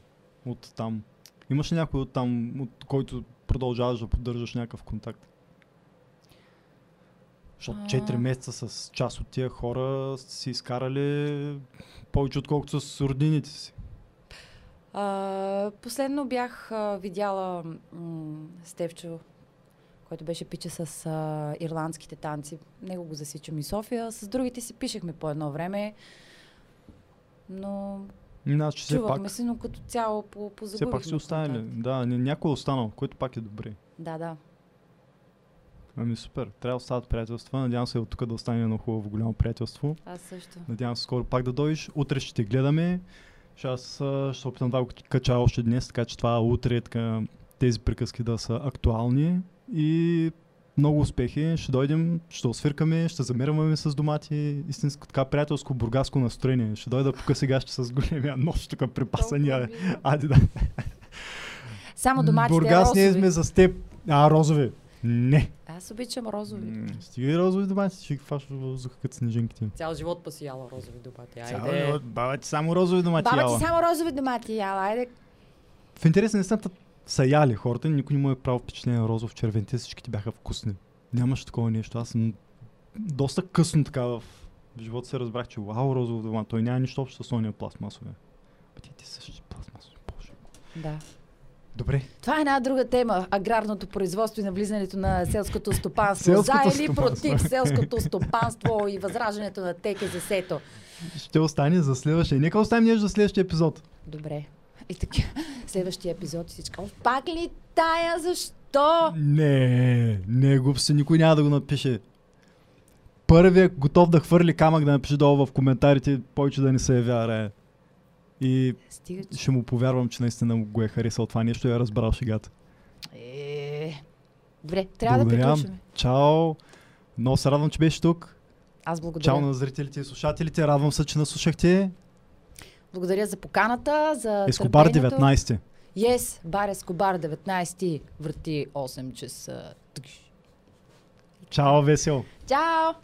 от там? Имаш ли някой от там, от който продължаваш да поддържаш някакъв контакт? Защото А. 4 месеца с част от тия хора си изкарали повече отколкото с роднините си. А, последно бях а, видяла м- Стевчо, който беше пича с а, ирландските танци. Него го засичам и София. С другите си пишехме по едно време. Но Значи все пак, чувахме се, но като цяло по, все позагубихме пак си останали. Да, ня- някой е останал, което пак е добре. Да, да. Ами супер, трябва да остават приятелства. Надявам се от тук да остане едно хубаво голямо приятелство. Аз също. Надявам се скоро пак да дойдеш. Утре ще те гледаме. Ще аз ще опитам да го кача още днес, така че това утре така, тези приказки да са актуални и много успехи. Ще дойдем, ще освиркаме, ще замерваме с домати. Истинско така приятелско бургаско настроение. Ще дойда тук сега ще с големия нож тук припасания. Обидно. Айде да. Само доматите Бургас ние сме за теб. А, розови. Не. Аз обичам розови. М, Стига и розови домати, ще ги фаш въздуха като снежинките. Цял живот па си яла розови домати. Цял Айде. живот, Баба ти само розови домати Баба яла. ти само розови домати яла. Айде. В интерес на истината са яли хората, никой не му е правил впечатление на розов червен, те всичките бяха вкусни. Нямаше такова нещо. Аз съм доста късно така в живота се разбрах, че вау, розово дома, той няма нищо общо с ония пластмасове. Ти ти същи пластмасови, боже. Да. Добре. Това е една друга тема. Аграрното производство и навлизането на селското стопанство. Селското За или стопанство. против селското стопанство и възраждането на ТКЗС-то. Ще остане за следващия. Нека оставим нещо за следващия епизод. Добре. И така, следващия епизод и всичко. Пак ли тая? Защо? Не, не, глупости, никой няма да го напише. Първият готов да хвърли камък да напише долу в коментарите, повече да не се явява Рая. И Стига, че... ще му повярвам, че наистина го е харесал това нещо и е разбрал шегата. Е... Добре, трябва да Благодаря. приключваме. Чао! Много се радвам, че беше тук. Аз благодаря. Чао на зрителите и слушателите. Радвам се, че наслушахте. Благодаря за поканата, за Ескобар търпението. 19. Yes, бар Ескобар 19 върти 8 часа. Чао, весел! Чао!